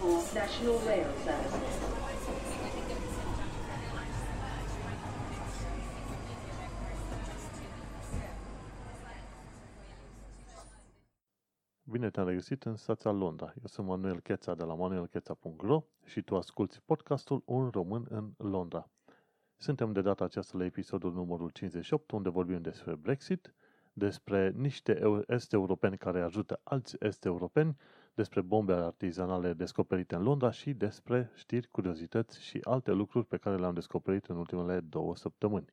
for National Rail Service. Bine te-am regăsit în stația Londra. Eu sunt Manuel Cheța de la manuelcheța.ro și tu asculti podcastul Un român în Londra. Suntem de data aceasta la episodul numărul 58, unde vorbim despre Brexit, despre niște este europeni care ajută alți este europeni, despre bombe artizanale descoperite în Londra și despre știri, curiozități și alte lucruri pe care le-am descoperit în ultimele două săptămâni.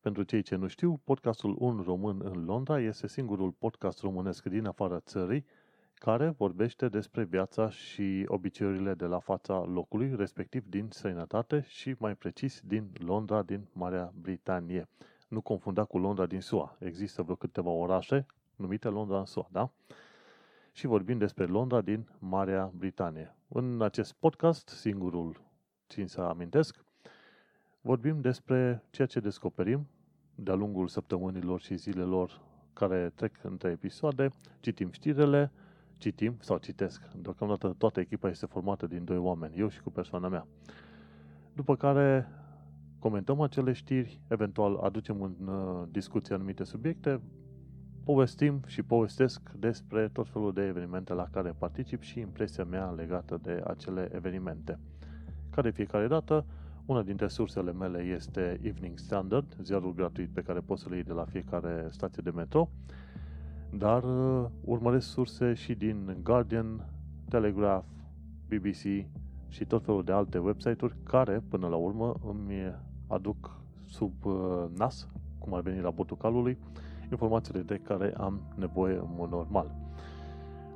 Pentru cei ce nu știu, podcastul Un Român în Londra este singurul podcast românesc din afara țării care vorbește despre viața și obiceiurile de la fața locului, respectiv din străinătate și mai precis din Londra, din Marea Britanie. Nu confunda cu Londra din SUA. Există vreo câteva orașe numite Londra în SUA, da? Și vorbim despre Londra din Marea Britanie. În acest podcast, singurul, țin să amintesc, vorbim despre ceea ce descoperim de-a lungul săptămânilor și zilelor care trec între episoade, citim știrele, citim sau citesc. Deocamdată toată echipa este formată din doi oameni, eu și cu persoana mea. După care comentăm acele știri, eventual aducem în uh, discuție anumite subiecte, povestim și povestesc despre tot felul de evenimente la care particip și impresia mea legată de acele evenimente. Care fiecare dată, una dintre sursele mele este Evening Standard, ziarul gratuit pe care poți să le iei de la fiecare stație de metro, dar uh, urmăresc surse și din Guardian, Telegraph, BBC și tot felul de alte website-uri care, până la urmă, îmi aduc sub uh, nas, cum ar veni la botul calului, informațiile de care am nevoie în mod normal.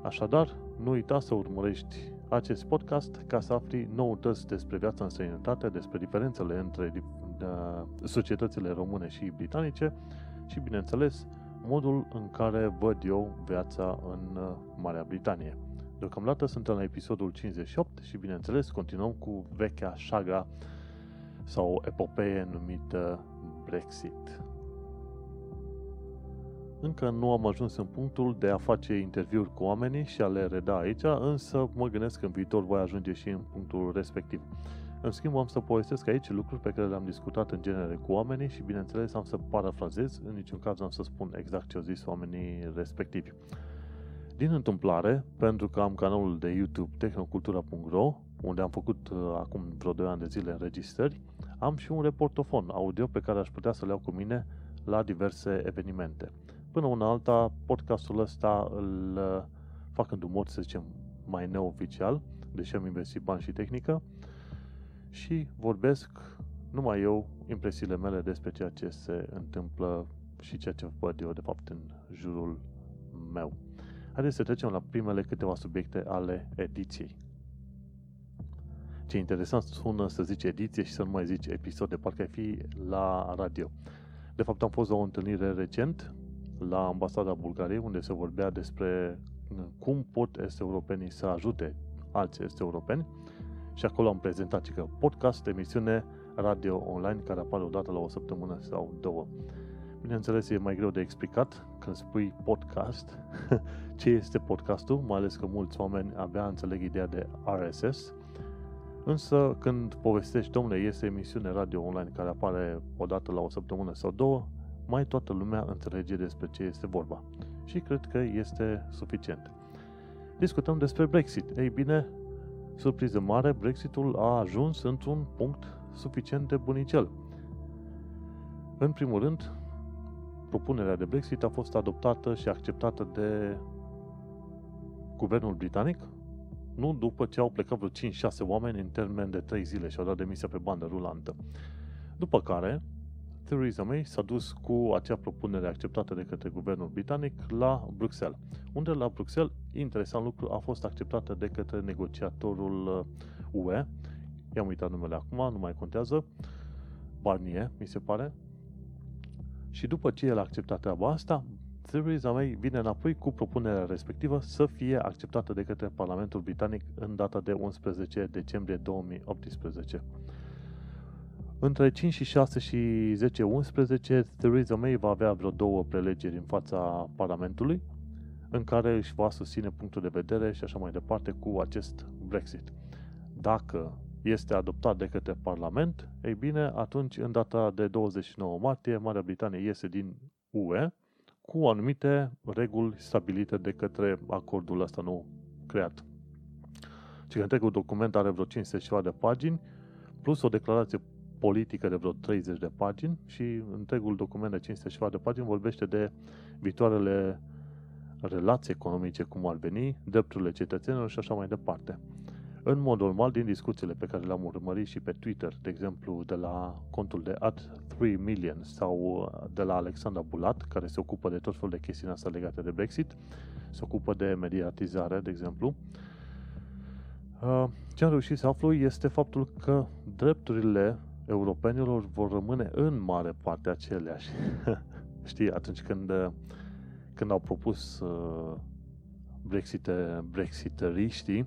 Așadar, nu uita să urmărești acest podcast ca să afli noutăți despre viața în străinătate, despre diferențele între uh, societățile române și britanice și, bineînțeles, modul în care văd eu viața în uh, Marea Britanie. Deocamdată suntem la episodul 58 și, bineînțeles, continuăm cu vechea șaga sau epopee numită Brexit. Încă nu am ajuns în punctul de a face interviuri cu oamenii și a le reda aici, însă mă gândesc că în viitor voi ajunge și în punctul respectiv. În schimb, am să povestesc aici lucruri pe care le-am discutat în genere cu oamenii și, bineînțeles, am să parafrazez, în niciun caz am să spun exact ce au zis oamenii respectivi. Din întâmplare, pentru că am canalul de YouTube tehnocultura.ro, unde am făcut uh, acum vreo 2 ani de zile înregistrări, am și un reportofon audio pe care aș putea să le iau cu mine la diverse evenimente. Până una alta, podcastul ăsta îl uh, fac în mod, să zicem, mai neoficial, deși am investit bani și tehnică, și vorbesc numai eu impresiile mele despre ceea ce se întâmplă și ceea ce văd eu, de fapt, în jurul meu. Haideți să trecem la primele câteva subiecte ale ediției. Ce interesant sună să zici ediție și să nu mai zici episod, de parcă ai fi la radio. De fapt, am fost la o întâlnire recent la ambasada Bulgariei, unde se vorbea despre cum pot este europenii să ajute alți este europeni și acolo am prezentat că podcast, emisiune radio online care apare odată la o săptămână sau două. Bineînțeles, e mai greu de explicat când spui podcast ce este podcastul, mai ales că mulți oameni abia înțeleg ideea de RSS, însă când povestești, domnule, este emisiune radio online care apare odată la o săptămână sau două, mai toată lumea înțelege despre ce este vorba. Și cred că este suficient. Discutăm despre Brexit. Ei bine, surpriză mare, Brexitul a ajuns într-un punct suficient de bunicel. În primul rând, propunerea de Brexit a fost adoptată și acceptată de guvernul britanic, nu după ce au plecat vreo 5-6 oameni în termen de 3 zile și au dat demisia pe bandă rulantă. După care, Theresa May s-a dus cu acea propunere acceptată de către guvernul britanic la Bruxelles, unde la Bruxelles, interesant lucru, a fost acceptată de către negociatorul UE, uh, i-am uitat numele acum, nu mai contează, Barnier, mi se pare, și după ce el a acceptat treaba asta, Theresa May vine înapoi cu propunerea respectivă să fie acceptată de către Parlamentul Britanic în data de 11 decembrie 2018. Între 5 și 6 și 10-11, Theresa May va avea vreo două prelegeri în fața Parlamentului, în care își va susține punctul de vedere și așa mai departe cu acest Brexit. Dacă este adoptat de către Parlament, ei bine, atunci, în data de 29 martie, Marea Britanie iese din UE cu anumite reguli stabilite de către acordul ăsta nou creat. Și că întregul document are vreo 500 ceva de pagini, plus o declarație politică de vreo 30 de pagini și întregul document de 500 ceva de pagini vorbește de viitoarele relații economice, cum ar veni, drepturile cetățenilor și așa mai departe. În mod normal, din discuțiile pe care le-am urmărit și pe Twitter, de exemplu, de la contul de at 3 million sau uh, de la Alexandra Bulat, care se ocupă de tot felul de chestii astea legate de Brexit, se ocupă de mediatizare, de exemplu, uh, ce am reușit să aflu este faptul că drepturile europenilor vor rămâne în mare parte aceleași. Știi, atunci când, uh, când au propus Brexit, Brexiteriștii,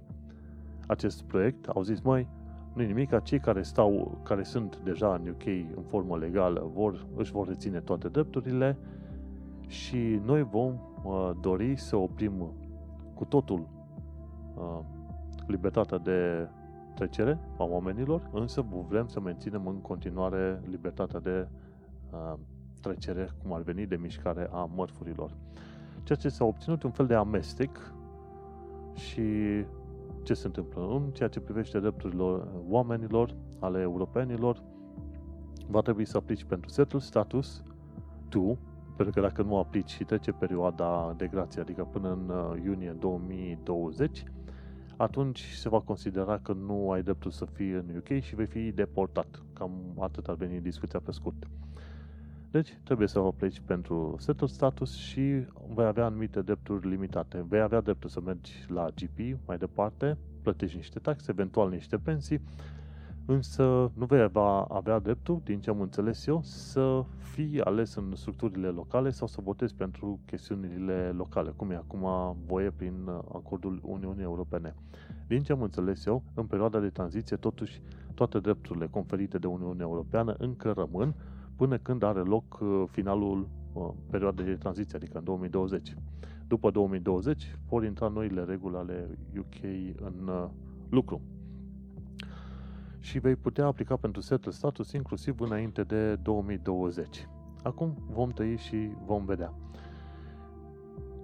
acest proiect, au zis, mai nu nimic, cei care stau, care sunt deja în UK în formă legală, vor, își vor reține toate drepturile și noi vom uh, dori să oprim cu totul uh, libertatea de trecere a oamenilor, însă vrem să menținem în continuare libertatea de uh, trecere, cum ar veni, de mișcare a mărfurilor. Ceea ce s-a obținut un fel de amestec și ce se întâmplă în ceea ce privește drepturile oamenilor, ale europenilor, va trebui să aplici pentru setul status tu, pentru că dacă nu aplici și trece perioada de grație, adică până în uh, iunie 2020, atunci se va considera că nu ai dreptul să fii în UK și vei fi deportat. Cam atât ar veni discuția pe scurt. Deci, trebuie să pleci pentru setul status și vei avea anumite drepturi limitate. Vei avea dreptul să mergi la GP mai departe, plătești niște taxe, eventual niște pensii, însă nu vei avea, avea dreptul, din ce am înțeles eu, să fii ales în structurile locale sau să votezi pentru chestiunile locale, cum e acum voie prin acordul Uniunii Europene. Din ce am înțeles eu, în perioada de tranziție, totuși, toate drepturile conferite de Uniunea Europeană încă rămân, până când are loc uh, finalul uh, perioadei de tranziție, adică în 2020. După 2020 vor intra noile reguli ale UK în uh, lucru. Și vei putea aplica pentru setul status inclusiv înainte de 2020. Acum vom tăi și vom vedea.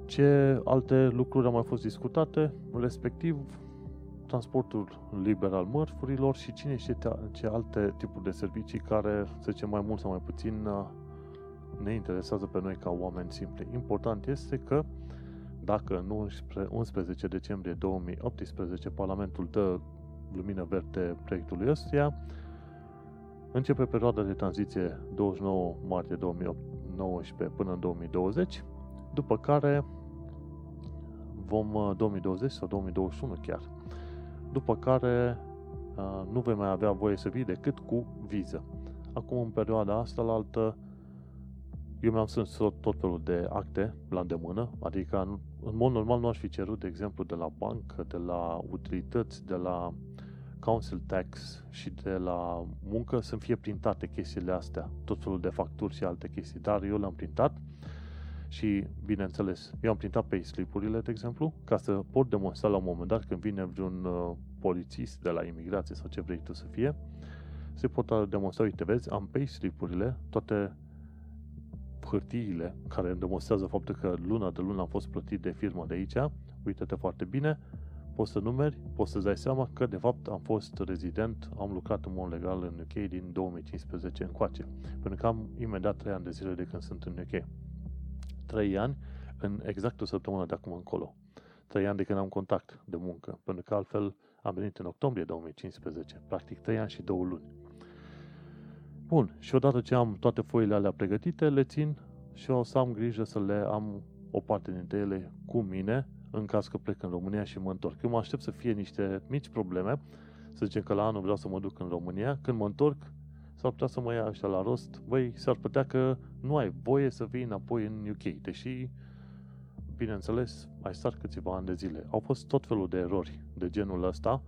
Ce alte lucruri au mai fost discutate, respectiv transportul liber al mărfurilor și cine știe ce alte tipuri de servicii care, să zicem, mai mult sau mai puțin uh, ne interesează pe noi ca oameni simpli. Important este că dacă în 11 decembrie 2018 Parlamentul dă lumină verde proiectului ăstuia, începe perioada de tranziție 29 martie 2019 până în 2020, după care vom 2020 uh, sau 2021 chiar după care nu vei mai avea voie să vii decât cu viză. Acum, în perioada asta, la altă, eu mi-am strâns tot, tot felul de acte la îndemână, adică în, în mod normal nu aș fi cerut, de exemplu, de la bancă, de la utilități, de la council tax și de la muncă să fie printate chestiile astea, tot felul de facturi și alte chestii, dar eu le-am printat și, bineînțeles, eu am printat pe slipurile, de exemplu, ca să pot demonstra la un moment dat când vine vreun uh, polițist de la imigrație sau ce vrei tu să fie, se pot demonstra, uite, vezi, am pe slipurile, toate hârtiile care îmi demonstrează faptul că luna de lună am fost plătit de firma de aici, uite-te foarte bine, poți să numeri, poți să-ți dai seama că de fapt am fost rezident, am lucrat în mod legal în UK din 2015 încoace, pentru că am imediat 3 ani de zile de când sunt în UK. 3 ani în exact o săptămână de acum încolo. 3 ani de când am contact de muncă, pentru că altfel am venit în octombrie 2015, practic 3 ani și 2 luni. Bun, și odată ce am toate foile alea pregătite, le țin și o să am grijă să le am o parte dintre ele cu mine, în caz că plec în România și mă întorc. Eu mă aștept să fie niște mici probleme, să zicem că la anul vreau să mă duc în România, când mă întorc, s-ar putea să mă ia așa la rost, băi, s-ar putea că nu ai voie să vii înapoi în UK, deși, bineînțeles, ai stat câțiva ani de zile. Au fost tot felul de erori de genul ăsta,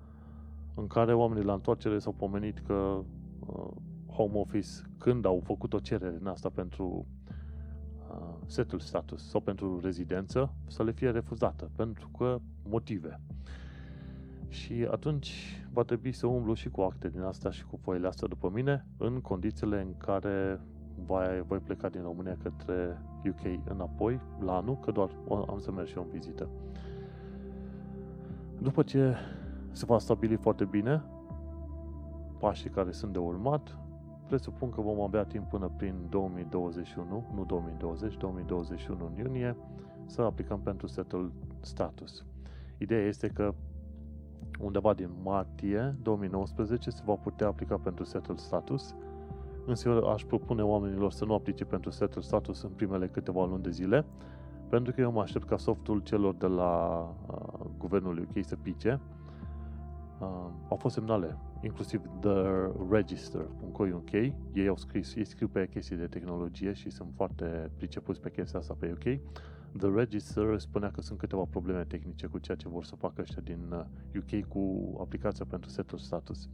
în care oamenii la întoarcere s-au pomenit că uh, Home Office, când au făcut o cerere în asta pentru uh, settle status sau pentru rezidență să le fie refuzată, pentru că motive. Și atunci va trebui să umblu și cu acte din asta și cu foile astea după mine, în condițiile în care voi, voi pleca din România către UK înapoi la anul, că doar am să merg și eu în vizită. După ce se va stabili foarte bine pașii care sunt de urmat, presupun că vom avea timp până prin 2021, nu 2020, 2021 în iunie, să aplicăm pentru settle status. Ideea este că undeva din martie 2019 se va putea aplica pentru settle status, însă eu aș propune oamenilor să nu aplice pentru settle status în primele câteva luni de zile, pentru că eu mă aștept ca softul celor de la uh, guvernul UK să pice. Uh, au fost semnale, inclusiv The Register.co.uk, ei au scris, ei scriu pe chestii de tehnologie și sunt foarte pricepuți pe chestia asta pe UK. The Register spunea că sunt câteva probleme tehnice cu ceea ce vor să facă ăștia din UK uh, cu aplicația pentru setul status.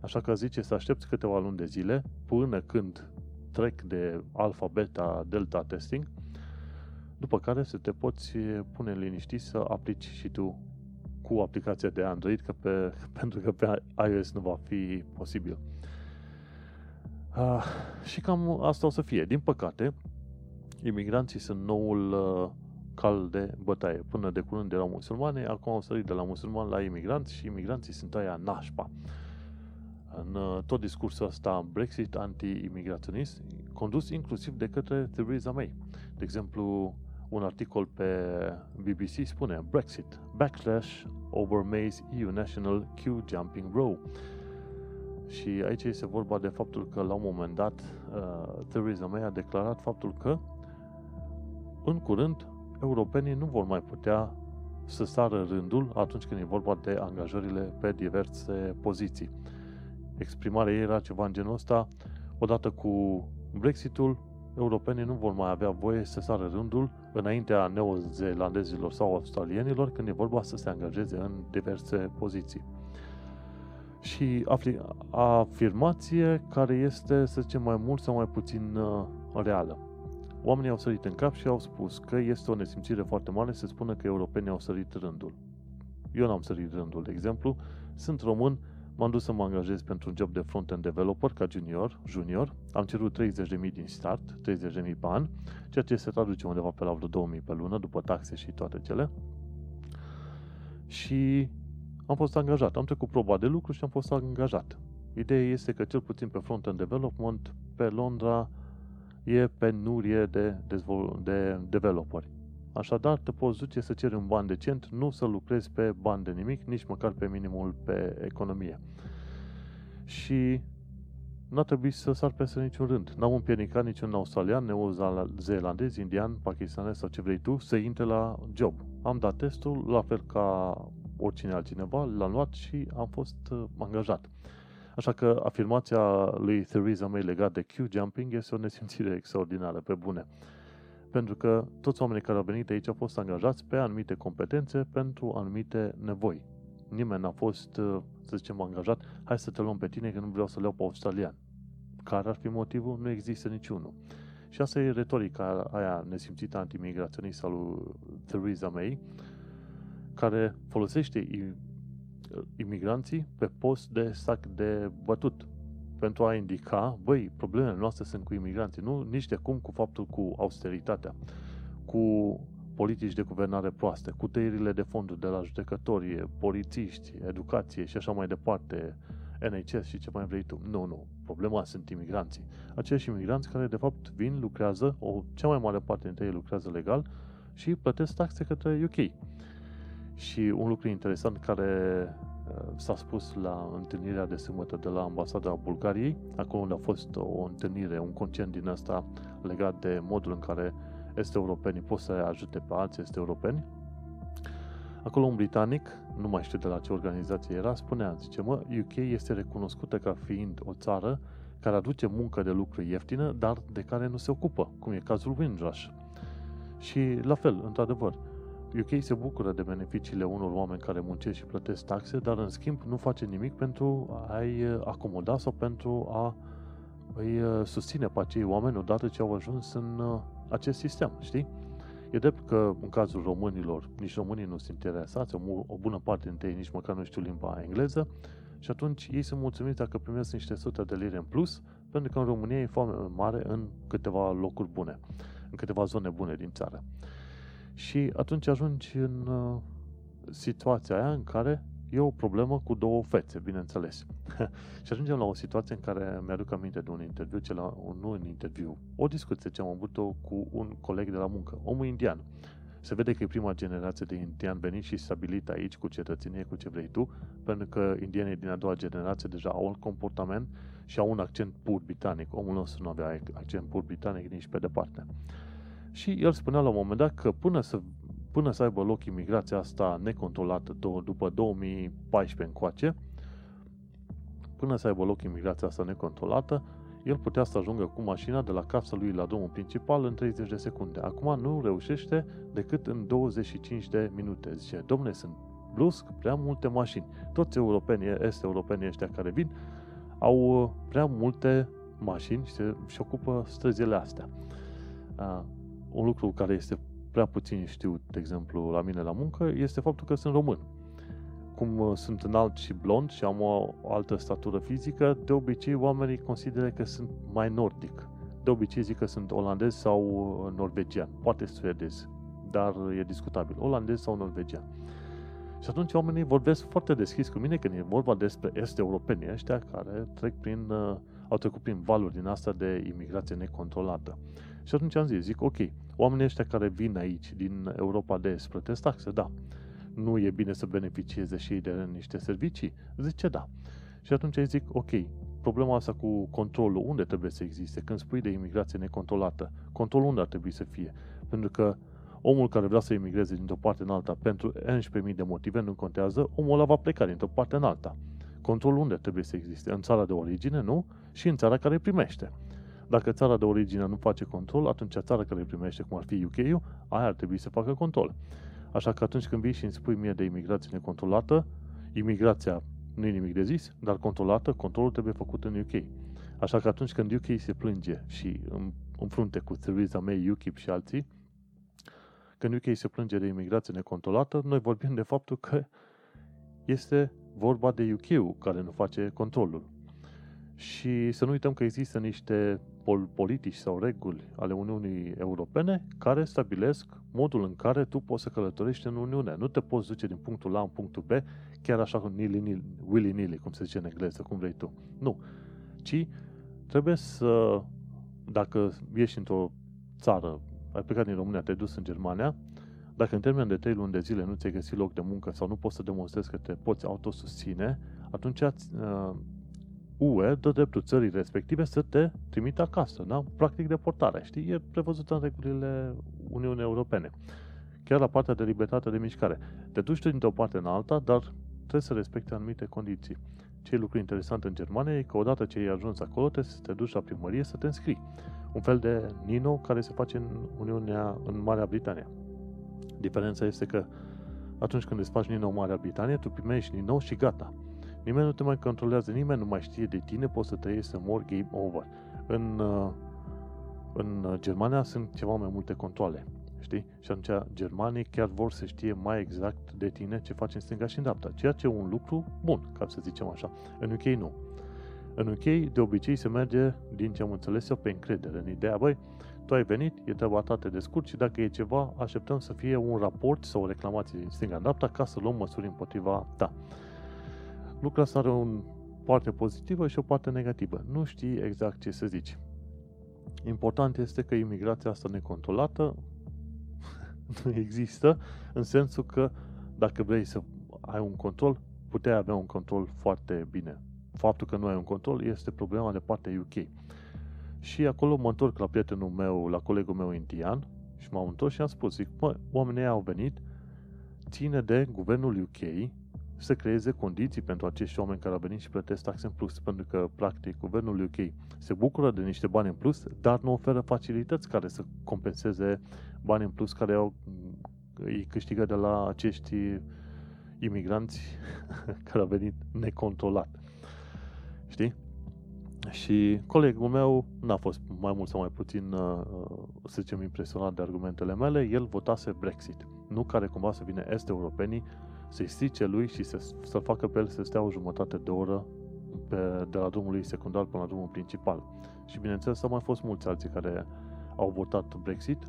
Așa că zice să aștepți câteva luni de zile până când trec de alfa, beta, delta testing, după care să te poți pune liniștit să aplici și tu cu aplicația de Android, că pe, pentru că pe iOS nu va fi posibil. Uh, și cam asta o să fie. Din păcate, imigranții sunt noul uh, cal de bătaie. Până de curând erau musulmane, acum au sărit de la musulmani la imigranți și imigranții sunt aia nașpa. În uh, tot discursul ăsta Brexit anti-imigraționist, condus inclusiv de către Theresa May. De exemplu, un articol pe BBC spune Brexit, backlash over May's EU National Q Jumping Row. Și aici este vorba de faptul că la un moment dat uh, Theresa May a declarat faptul că în curând europenii nu vor mai putea să sară rândul atunci când e vorba de angajările pe diverse poziții. Exprimarea ei era ceva în genul ăsta, odată cu Brexitul, europenii nu vor mai avea voie să sară rândul înaintea neozelandezilor sau australienilor când e vorba să se angajeze în diverse poziții. Și afirmație care este, să zicem, mai mult sau mai puțin uh, reală. Oamenii au sărit în cap și au spus că este o nesimțire foarte mare să spună că europenii au sărit rândul. Eu n-am sărit rândul, de exemplu. Sunt român, m-am dus să mă angajez pentru un job de front-end developer ca junior, junior. Am cerut 30.000 din start, 30.000 pe an, ceea ce se traduce undeva pe la vreo 2.000 pe lună, după taxe și toate cele. Și am fost angajat. Am trecut proba de lucru și am fost angajat. Ideea este că cel puțin pe front-end development, pe Londra, e penurie de, dezvol- de developeri. Așadar, te poți duce să ceri un ban decent, nu să lucrezi pe bani de nimic, nici măcar pe minimul pe economie. Și n-a trebuit să sar peste niciun rând. N-am împiedicat niciun australian, neozelandez, indian, pakistanez sau ce vrei tu să intre la job. Am dat testul, la fel ca oricine altcineva, l-am luat și am fost uh, angajat. Așa că afirmația lui Theresa May legat de Q-jumping este o nesimțire extraordinară, pe bune. Pentru că toți oamenii care au venit aici au fost angajați pe anumite competențe pentru anumite nevoi. Nimeni n-a fost, uh, să zicem, angajat, hai să te luăm pe tine că nu vreau să le iau pe australian. Care ar fi motivul? Nu există niciunul. Și asta e retorica aia nesimțită antimigraționistă a lui Theresa May, care folosește imigranții pe post de sac de bătut pentru a indica, băi, problemele noastre sunt cu imigranții, nu nici de cum cu faptul cu austeritatea, cu politici de guvernare proaste, cu tăierile de fonduri de la judecători, polițiști, educație și așa mai departe, NHS și ce mai vrei tu. Nu, nu. Problema sunt imigranții. Aceiași imigranți care, de fapt, vin, lucrează, o cea mai mare parte dintre ei lucrează legal și plătesc taxe către UK. Și un lucru interesant care uh, s-a spus la întâlnirea de sâmbătă de la ambasada Bulgariei, acolo unde a fost o întâlnire, un concert din asta legat de modul în care este europenii pot să ajute pe alții este europeni. Acolo un britanic, nu mai știu de la ce organizație era, spunea, zice, mă, UK este recunoscută ca fiind o țară care aduce muncă de lucru ieftină, dar de care nu se ocupă, cum e cazul Windrush. Și la fel, într-adevăr, UK se bucură de beneficiile unor oameni care muncesc și plătesc taxe, dar în schimb nu face nimic pentru a-i uh, acomoda sau pentru a îi uh, susține pe acei oameni odată ce au ajuns în, uh, acest sistem, știi? E drept că în cazul românilor, nici românii nu sunt interesați, o, o bună parte dintre ei nici măcar nu știu limba engleză și atunci ei sunt mulțumiți dacă primesc niște sute de lire în plus, pentru că în România e foame mare în câteva locuri bune, în câteva zone bune din țară. Și atunci ajungi în uh, situația aia în care e o problemă cu două fețe, bineînțeles. și ajungem la o situație în care mi-aduc aminte de un interviu, ce la, nu un interviu, o discuție ce am avut-o cu un coleg de la muncă, omul indian. Se vede că e prima generație de indian venit și stabilit aici cu cetățenie, cu ce vrei tu, pentru că indienii din a doua generație deja au un comportament și au un accent pur britanic. Omul nostru nu avea accent pur britanic nici pe departe. Și el spunea la un moment dat că până să până să aibă loc imigrația asta necontrolată după 2014 încoace, până să aibă loc imigrația asta necontrolată, el putea să ajungă cu mașina de la casa lui la drumul principal în 30 de secunde. Acum nu reușește decât în 25 de minute. Zice, domne, sunt brusc prea multe mașini. Toți europenii, este europenii ăștia care vin, au uh, prea multe mașini și se și ocupă străzile astea. Uh, un lucru care este prea puțin știu, de exemplu, la mine la muncă, este faptul că sunt român. Cum uh, sunt înalt și blond și am o altă statură fizică, de obicei oamenii consideră că sunt mai nordic. De obicei zic că sunt olandez sau uh, norvegian, poate suedez, dar e discutabil, olandez sau norvegian. Și atunci oamenii vorbesc foarte deschis cu mine când e vorba despre este europeni ăștia care trec prin, uh, au trecut prin valuri din asta de imigrație necontrolată. Și atunci am zis, zic, ok, oamenii ăștia care vin aici, din Europa de Est, plătesc taxe, da. Nu e bine să beneficieze și ei de niște servicii? Zice, da. Și atunci îi zic, ok, problema asta cu controlul, unde trebuie să existe? Când spui de imigrație necontrolată, controlul unde ar trebui să fie? Pentru că omul care vrea să imigreze dintr-o parte în alta pentru 11.000 de motive nu contează, omul ăla va pleca dintr-o parte în alta. Controlul unde trebuie să existe? În țara de origine, nu? Și în țara care primește. Dacă țara de origine nu face control, atunci țara care îl primește, cum ar fi UK-ul, aia ar trebui să facă control. Așa că atunci când vii și îmi spui mie de imigrație necontrolată, imigrația nu e nimic de zis, dar controlată, controlul trebuie făcut în UK. Așa că atunci când UK se plânge și în, în frunte cu Theresa May, UKIP și alții, când UK se plânge de imigrație necontrolată, noi vorbim de faptul că este vorba de UK care nu face controlul. Și să nu uităm că există niște politici sau reguli ale Uniunii Europene care stabilesc modul în care tu poți să călătorești în Uniune. Nu te poți duce din punctul A în punctul B chiar așa cu nili, willy-nilly, cum se zice în engleză, cum vrei tu. Nu. Ci trebuie să, dacă ești într-o țară, ai plecat din România, te-ai dus în Germania, dacă în termen de 3 luni de zile nu ți-ai găsit loc de muncă sau nu poți să demonstrezi că te poți autosusține, atunci uh, UE dă dreptul țării respective să te trimită acasă, da? Practic deportarea, știi? E prevăzută în regulile Uniunii Europene. Chiar la partea de libertate de mișcare. Te duci tu dintr-o parte în alta, dar trebuie să respecte anumite condiții. Ce e lucru interesant în Germania e că odată ce ai ajuns acolo, trebuie să te duci la primărie să te înscrii. Un fel de Nino care se face în Uniunea, în Marea Britanie. Diferența este că atunci când îți faci Nino în Marea Britanie, tu primești Nino și gata. Nimeni nu te mai controlează, nimeni nu mai știe de tine, poți să trăiești să mor, game over. În, uh, în Germania sunt ceva mai multe controle, știi? Și atunci germanii chiar vor să știe mai exact de tine ce faci în stânga și în dreapta, ceea ce e un lucru bun, ca să zicem așa. În UK nu. În UK, de obicei, se merge, din ce am înțeles eu, pe încredere, în ideea, băi, tu ai venit, e treaba ta, te descurci și dacă e ceva, așteptăm să fie un raport sau o reclamație din stânga în dreapta ca să luăm măsuri împotriva ta lucrul ăsta are o parte pozitivă și o parte negativă. Nu știi exact ce să zici. Important este că imigrația asta necontrolată nu există, în sensul că dacă vrei să ai un control, puteai avea un control foarte bine. Faptul că nu ai un control este problema de partea UK. Și acolo mă întorc la prietenul meu, la colegul meu indian și m-am întors și am spus, zic, mă, oamenii au venit, ține de guvernul UK să creeze condiții pentru acești oameni care au venit și plătesc taxe în plus, pentru că, practic, guvernul UK se bucură de niște bani în plus, dar nu oferă facilități care să compenseze bani în plus care au, îi câștigă de la acești imigranți care au venit necontrolat. Știi? Și colegul meu n-a fost mai mult sau mai puțin, uh, să zicem, impresionat de argumentele mele. El votase Brexit. Nu care cumva să vină est-europenii să-i strice lui și să, să facă pe el să stea o jumătate de oră pe, de la drumul lui secundar până la drumul principal. Și bineînțeles, au mai fost mulți alții care au votat Brexit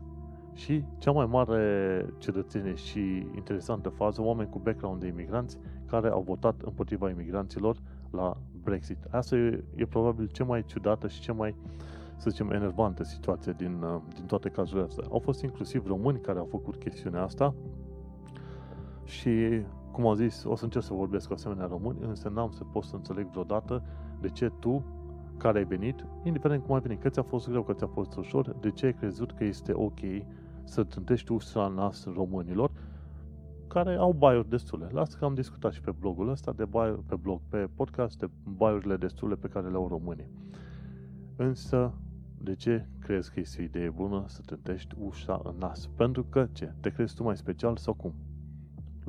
și cea mai mare cetățenie și interesantă fază, oameni cu background de imigranți care au votat împotriva imigranților la Brexit. Asta e, e probabil cea mai ciudată și cea mai, să zicem, enervantă situație din, uh, din toate cazurile astea. Au fost inclusiv români care au făcut chestiunea asta și, cum am zis, o să încerc să vorbesc cu asemenea români, însă n-am să pot să înțeleg vreodată de ce tu, care ai venit, indiferent cum ai venit, că ți-a fost greu, că ți-a fost ușor, de ce ai crezut că este ok să trântești ușa în nas românilor care au baiuri destule. Lasă că am discutat și pe blogul ăsta de baiuri, pe blog, pe podcast, de baiurile destule pe care le au românii. Însă, de ce crezi că este o idee bună să trântești ușa în nas? Pentru că ce? Te crezi tu mai special sau cum?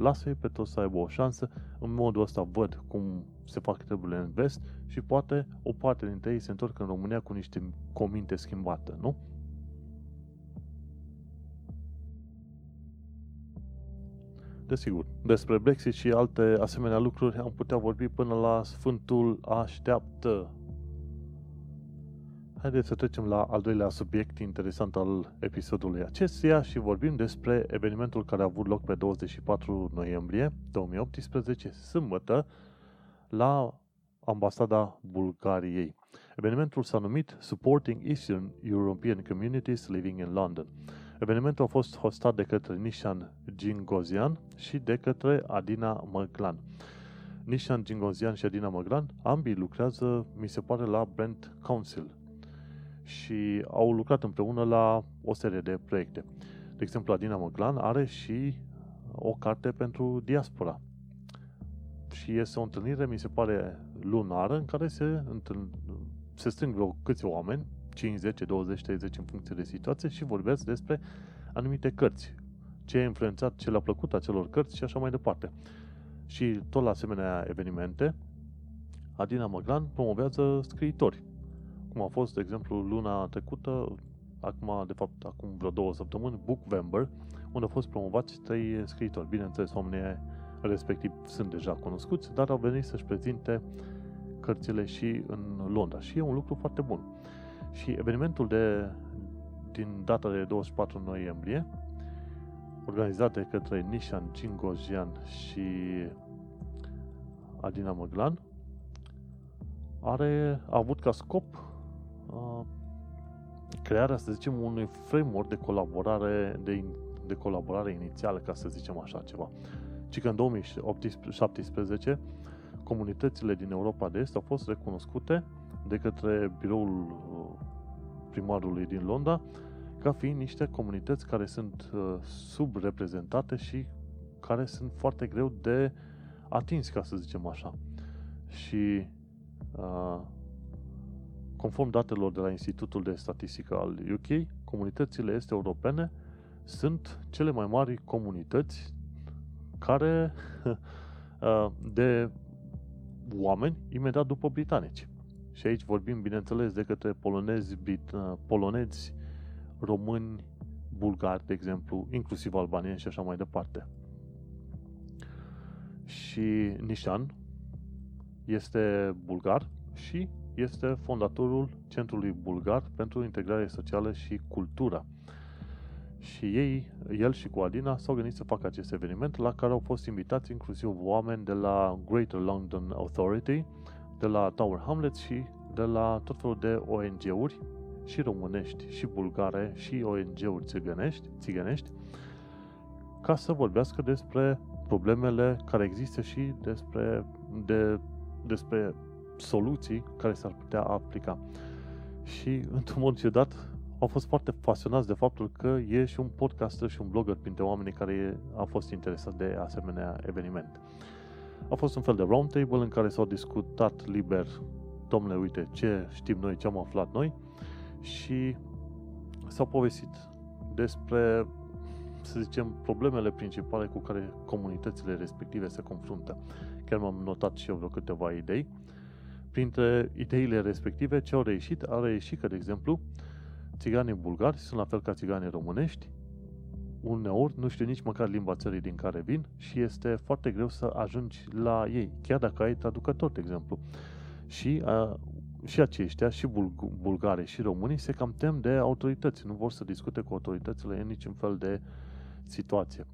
Lasă-i pe toți să aibă o șansă, în modul ăsta văd cum se fac treburile în vest și poate o parte dintre ei se întorc în România cu niște cominte schimbate, nu? Desigur, despre Brexit și alte asemenea lucruri am putea vorbi până la Sfântul Așteaptă. Haideți să trecem la al doilea subiect interesant al episodului acestuia și vorbim despre evenimentul care a avut loc pe 24 noiembrie 2018, sâmbătă, la ambasada Bulgariei. Evenimentul s-a numit Supporting Eastern European Communities Living in London. Evenimentul a fost hostat de către Nishan Gingozian și de către Adina Măglan. Nishan Gingozian și Adina Măglan, ambii lucrează, mi se pare, la Brent Council și au lucrat împreună la o serie de proiecte. De exemplu, Adina Măglan are și o carte pentru diaspora. Și este o întâlnire, mi se pare, lunară, în care se, întâln, se strâng vreo câți oameni, 5, 10, 20, 30 în funcție de situație și vorbesc despre anumite cărți. Ce a influențat, ce le-a plăcut acelor cărți și așa mai departe. Și tot la asemenea evenimente, Adina Măglan promovează scriitori. Cum a fost, de exemplu, luna trecută, acum, de fapt, acum vreo două săptămâni, Bookvember, unde au fost promovați trei scriitori. Bineînțeles, oamenii respectiv sunt deja cunoscuți, dar au venit să-și prezinte cărțile și în Londra. Și e un lucru foarte bun. Și evenimentul de, din data de 24 noiembrie, organizat de către Nishan Cingojian și Adina Măglan, are, a avut ca scop uh, crearea, să zicem, unui framework de colaborare, de, de colaborare inițială, ca să zicem așa ceva. Ci că în 2017 comunitățile din Europa de Est au fost recunoscute de către biroul uh, primarului din Londra ca fiind niște comunități care sunt uh, subreprezentate și care sunt foarte greu de atins, ca să zicem așa. Și uh, conform datelor de la Institutul de Statistică al UK, comunitățile este europene sunt cele mai mari comunități care de oameni imediat după britanici. Și aici vorbim, bineînțeles, de către polonezi, brit, uh, polonezi, români, bulgari, de exemplu, inclusiv albanieni și așa mai departe. Și Nishan este bulgar și este fondatorul Centrului Bulgar pentru Integrare Socială și Cultură. Și ei, el și cu Adina, s-au gândit să facă acest eveniment la care au fost invitați inclusiv oameni de la Greater London Authority, de la Tower Hamlets și de la tot felul de ONG-uri și românești, și bulgare, și ONG-uri țigănești, țigănești, ca să vorbească despre problemele care există și despre, de, despre soluții care s-ar putea aplica. Și, într-un mod ciudat, au fost foarte pasionați de faptul că e și un podcaster și un blogger printre oamenii care a fost interesat de asemenea eveniment. A fost un fel de roundtable în care s-au discutat liber, domnule, uite, ce știm noi, ce am aflat noi și s-au povestit despre, să zicem, problemele principale cu care comunitățile respective se confruntă. Chiar m-am notat și eu vreo câteva idei. Printre ideile respective, ce au reieșit? A reieșit că, de exemplu, țiganii bulgari sunt la fel ca țiganii românești, uneori nu știu nici măcar limba țării din care vin și este foarte greu să ajungi la ei, chiar dacă ai traducător, de exemplu. Și, a, și aceștia, și bul- bulgare și românii, se cam tem de autorități, nu vor să discute cu autoritățile în niciun fel de situație.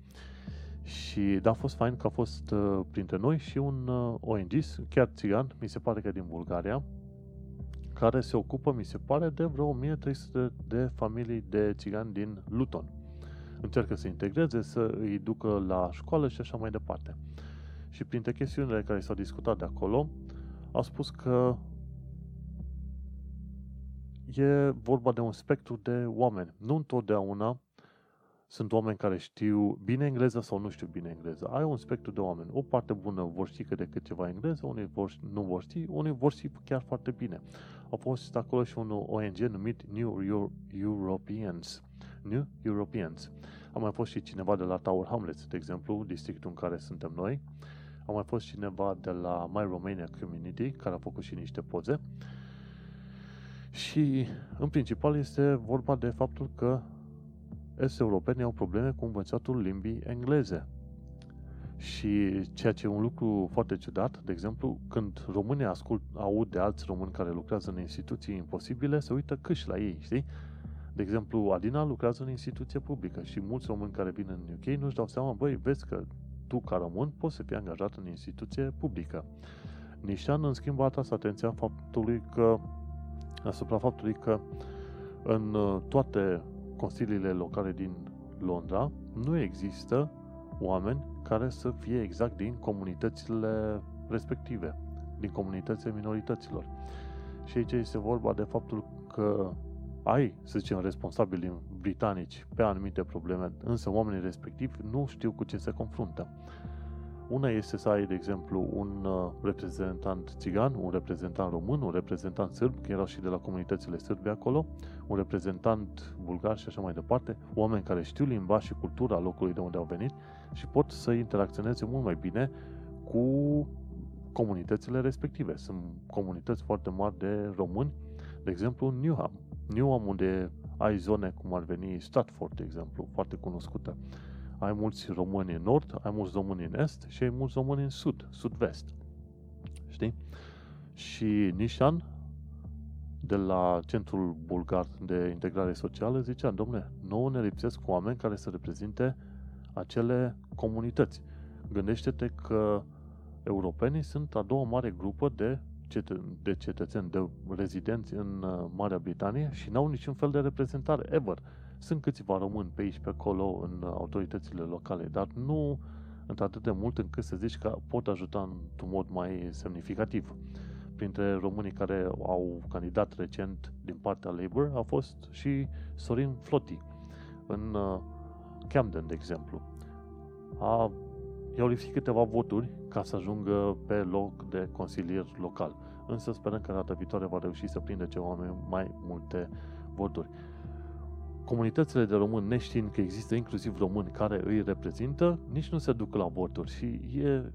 Și da, a fost fain că a fost uh, printre noi și un uh, ONG, chiar țigan, mi se pare că din Bulgaria, care se ocupă, mi se pare, de vreo 1300 de familii de țigani din Luton. Încearcă să integreze, să îi ducă la școală și așa mai departe. Și printre chestiunile care s-au discutat de acolo, au spus că e vorba de un spectru de oameni. Nu întotdeauna sunt oameni care știu bine engleză sau nu știu bine engleză. Ai un spectru de oameni. O parte bună vor ști cât de cât ceva engleză, unii vor, nu vor ști, unii vor ști chiar foarte bine. A fost acolo și un ONG numit New Europeans. New Europeans. A mai fost și cineva de la Tower Hamlets, de exemplu, districtul în care suntem noi. A mai fost cineva de la My Romania Community, care a făcut și niște poze. Și, în principal, este vorba de faptul că est europeni au probleme cu învățatul limbii engleze. Și ceea ce e un lucru foarte ciudat, de exemplu, când românii ascult, aud de alți români care lucrează în instituții imposibile, se uită câși la ei, știi? De exemplu, Adina lucrează în instituție publică și mulți români care vin în UK nu-și dau seama, băi, vezi că tu, ca român, poți să fii angajat în instituție publică. Nișan, în schimb, a atras atenția faptului că, asupra faptului că în uh, toate consiliile locale din Londra nu există oameni care să fie exact din comunitățile respective, din comunitățile minorităților. Și aici este vorba de faptul că ai, să zicem, responsabili britanici pe anumite probleme, însă oamenii respectivi nu știu cu ce se confruntă. Una este să ai, de exemplu, un uh, reprezentant țigan, un reprezentant român, un reprezentant sârb, că erau și de la comunitățile sârbe acolo, un reprezentant bulgar și așa mai departe, oameni care știu limba și cultura locului de unde au venit și pot să interacționeze mult mai bine cu comunitățile respective. Sunt comunități foarte mari de români, de exemplu Newham. Newham unde ai zone cum ar veni Stratford, de exemplu, foarte cunoscută ai mulți români în nord, ai mulți români în est și ai mulți români în sud, sud-vest. Știi? Și Nishan, de la Centrul Bulgar de Integrare Socială, zicea, domne, nouă ne lipsesc oameni care să reprezinte acele comunități. Gândește-te că europenii sunt a doua mare grupă de, cetă- de cetățeni, de rezidenți în uh, Marea Britanie și n-au niciun fel de reprezentare, ever. Sunt câțiva români pe aici, pe acolo, în autoritățile locale, dar nu într-atât de mult încât să zici că pot ajuta într-un mod mai semnificativ. Printre românii care au candidat recent din partea Labour a fost și Sorin Floti în uh, Camden, de exemplu. A, i-au lipsit câteva voturi ca să ajungă pe loc de consilier local. Însă sperăm că data viitoare va reuși să prindă ceva mai multe voturi comunitățile de români, neștiind că există inclusiv români care îi reprezintă, nici nu se duc la voturi și e,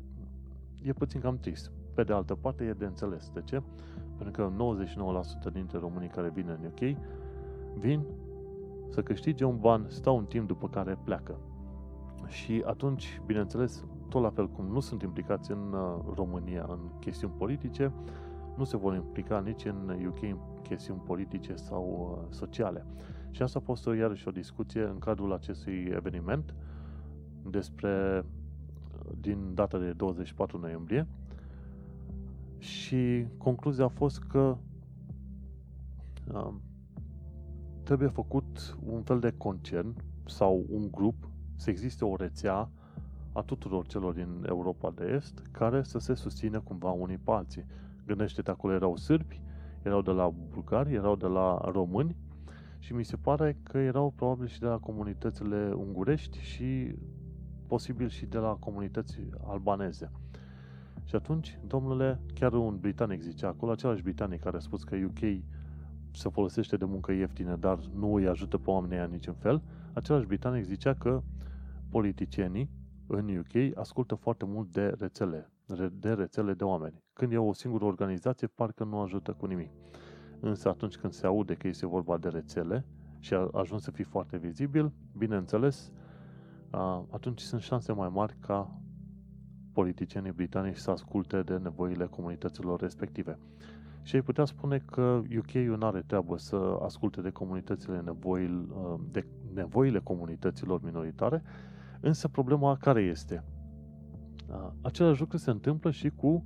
e puțin cam trist. Pe de altă parte, e de înțeles. De ce? Pentru că 99% dintre românii care vin în UK vin să câștige un ban, stau un timp după care pleacă. Și atunci, bineînțeles, tot la fel cum nu sunt implicați în uh, România în chestiuni politice, nu se vor implica nici în UK în chestiuni politice sau uh, sociale. Și asta a fost o, iarăși o discuție în cadrul acestui eveniment despre din data de 24 noiembrie și concluzia a fost că uh, trebuie făcut un fel de concern sau un grup, să existe o rețea a tuturor celor din Europa de Est care să se susțină cumva unii pe alții. Gândește-te, acolo erau sârbi, erau de la bulgari, erau de la români și mi se pare că erau probabil și de la comunitățile ungurești și posibil și de la comunități albaneze. Și atunci, domnule, chiar un britanic zicea acolo, același britanic care a spus că UK se folosește de muncă ieftină, dar nu îi ajută pe oamenii aia niciun fel, același britanic zicea că politicienii în UK ascultă foarte mult de rețele, de rețele de oameni. Când e o singură organizație, parcă nu ajută cu nimic. Însă atunci când se aude că este vorba de rețele și a ajuns să fie foarte vizibil, bineînțeles, atunci sunt șanse mai mari ca politicienii britanici să asculte de nevoile comunităților respective. Și ai putea spune că UK-ul nu are treabă să asculte de comunitățile nevoile, de nevoile comunităților minoritare, însă problema care este? Același lucru se întâmplă și cu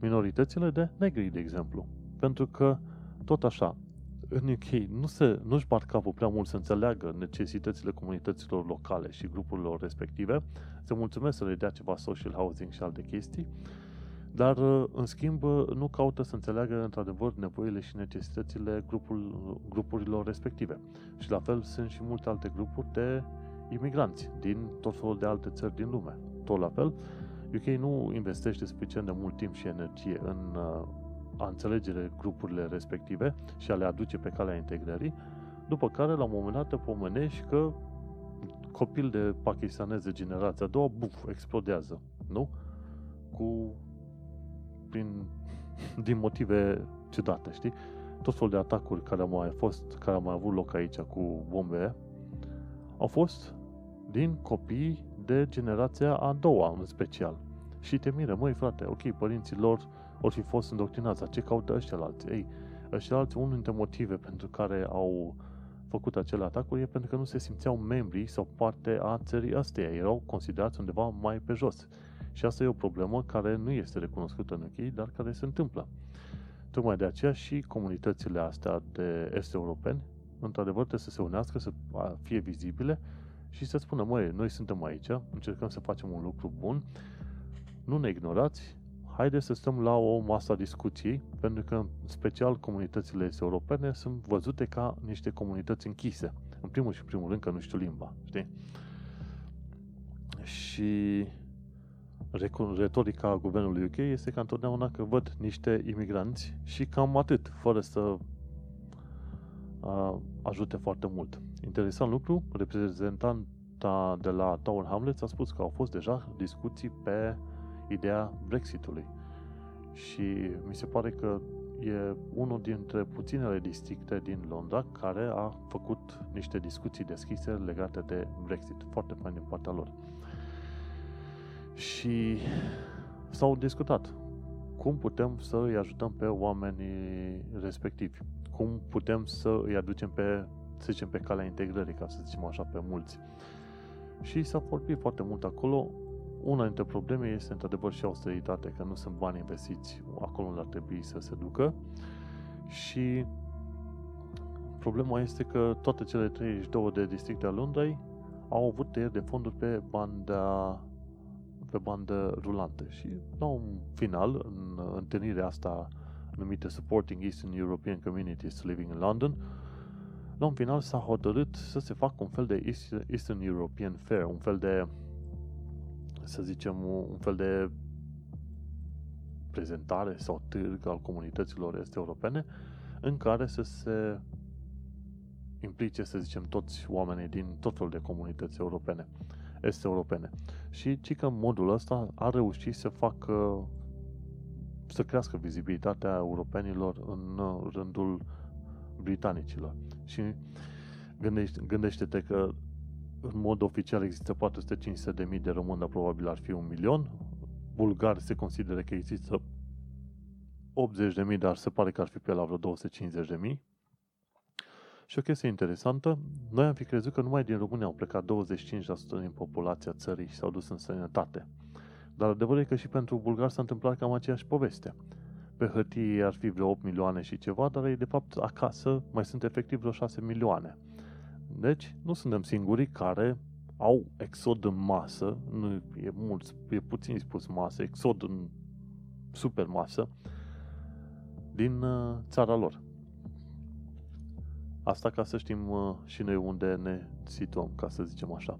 minoritățile de negri, de exemplu. Pentru că, tot așa, în UK nu se, nu-și bat capul prea mult să înțeleagă necesitățile comunităților locale și grupurilor respective, se mulțumesc să le dea ceva social housing și alte chestii, dar, în schimb, nu caută să înțeleagă într-adevăr nevoile și necesitățile grupul, grupurilor respective. Și la fel sunt și multe alte grupuri de imigranți din tot felul de alte țări din lume. Tot la fel, UK nu investește suficient de mult timp și energie în uh, a înțelege grupurile respective și a le aduce pe calea integrării, după care, la un moment dat, te pomenești că copil de pakistanez de generația a doua, buf, explodează, nu? Cu, prin, din motive ciudate, știi? Tot felul de atacuri care au mai fost, care au mai avut loc aici cu bombe, au fost din copii de generația a doua, în special. Și te miră, măi frate, ok, părinții lor ori fi fost îndoctrinați, ce caută ăștia alții? Ei, ăștia alții, unul dintre motive pentru care au făcut acele atacuri e pentru că nu se simțeau membri sau parte a țării astea. Erau considerați undeva mai pe jos. Și asta e o problemă care nu este recunoscută în UK, dar care se întâmplă. Tocmai de aceea și comunitățile astea de est europeni, într-adevăr, trebuie să se unească, să fie vizibile și să spună, măi, noi suntem aici, încercăm să facem un lucru bun, nu ne ignorați, haideți să stăm la o masă a discuției, pentru că, în special, comunitățile europene sunt văzute ca niște comunități închise. În primul și primul rând că nu știu limba, știi? Și retorica guvernului UK este ca întotdeauna că văd niște imigranți și cam atât, fără să ajute foarte mult. Interesant lucru, reprezentanta de la Tower Hamlets a spus că au fost deja discuții pe ideea Brexitului. Și mi se pare că e unul dintre puținele districte din Londra care a făcut niște discuții deschise legate de Brexit. Foarte fain din partea lor. Și s-au discutat cum putem să îi ajutăm pe oamenii respectivi. Cum putem să îi aducem pe, să zicem, pe calea integrării, ca să zicem așa, pe mulți. Și s-a vorbit foarte mult acolo. Una dintre probleme este într-adevăr și austeritate, că nu sunt bani investiți acolo unde ar trebui să se ducă. Și problema este că toate cele 32 de districte ale Londrei au avut tăieri de fonduri pe banda pe bandă rulantă. Și la un final, în întâlnirea asta numită Supporting Eastern European Communities Living in London, la un final s-a hotărât să se facă un fel de Eastern European Fair, un fel de să zicem, un fel de prezentare sau târg al comunităților este europene în care să se implice, să zicem, toți oamenii din tot felul de comunități europene, este europene. Și ci că modul ăsta a reușit să facă să crească vizibilitatea europenilor în rândul britanicilor. Și gândește, gândește-te că în mod oficial există 450.000 de români, dar probabil ar fi un milion. Bulgari se consideră că există 80.000, dar se pare că ar fi pe la vreo 250.000. Și o chestie interesantă, noi am fi crezut că numai din România au plecat 25% din populația țării și s-au dus în sănătate. Dar adevărul e că și pentru bulgari s-a întâmplat cam aceeași poveste. Pe hârtie ar fi vreo 8 milioane și ceva, dar ei de fapt acasă mai sunt efectiv vreo 6 milioane. Deci, nu suntem singurii care au exod în masă, nu e mult, e puțin spus masă, exod în super masă, din uh, țara lor. Asta ca să știm uh, și noi unde ne situăm, ca să zicem așa.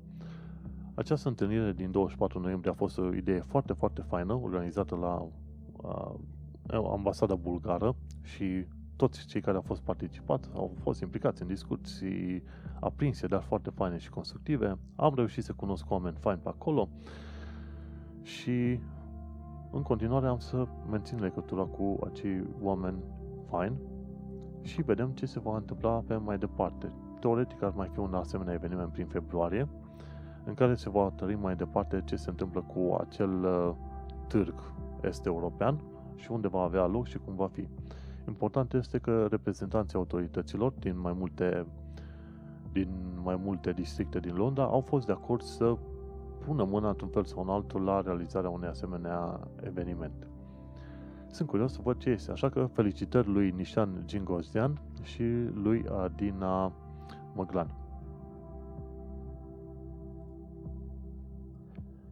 Această întâlnire din 24 noiembrie a fost o idee foarte, foarte faină, organizată la uh, ambasada bulgară și toți cei care au fost participat au fost implicați în discuții aprinse, dar foarte faine și constructive. Am reușit să cunosc oameni faini pe acolo și în continuare am să mențin legătura cu acei oameni faini și vedem ce se va întâmpla pe mai departe. Teoretic ar mai fi un asemenea eveniment prin februarie, în care se va tări mai departe ce se întâmplă cu acel uh, târg est-european și unde va avea loc și cum va fi. Important este că reprezentanții autorităților din mai multe, din mai multe districte din Londra au fost de acord să pună mâna într-un fel sau în altul la realizarea unei asemenea eveniment. Sunt curios să văd ce este, așa că felicitări lui Nishan Gingozdian și lui Adina Măglan.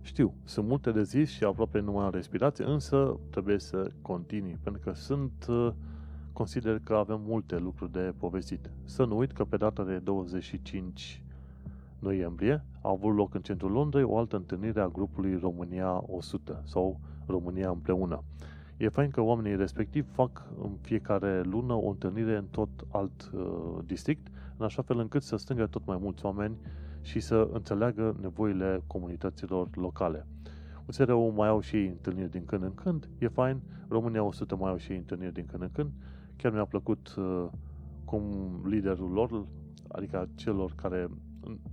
Știu, sunt multe de zis și aproape nu mai am respirație, însă trebuie să continui, pentru că sunt, uh, consider că avem multe lucruri de povestit. Să nu uit că pe data de 25 noiembrie a avut loc în centrul Londrei o altă întâlnire a grupului România 100 sau România împreună. E fain că oamenii respectiv fac în fiecare lună o întâlnire în tot alt uh, district, în așa fel încât să strângă tot mai mulți oameni și să înțeleagă nevoile comunităților locale. USR-ul mai au și ei întâlniri din când în când, e fain, România 100 mai au și ei întâlniri din când în când. Chiar mi-a plăcut uh, cum liderul lor, adică celor care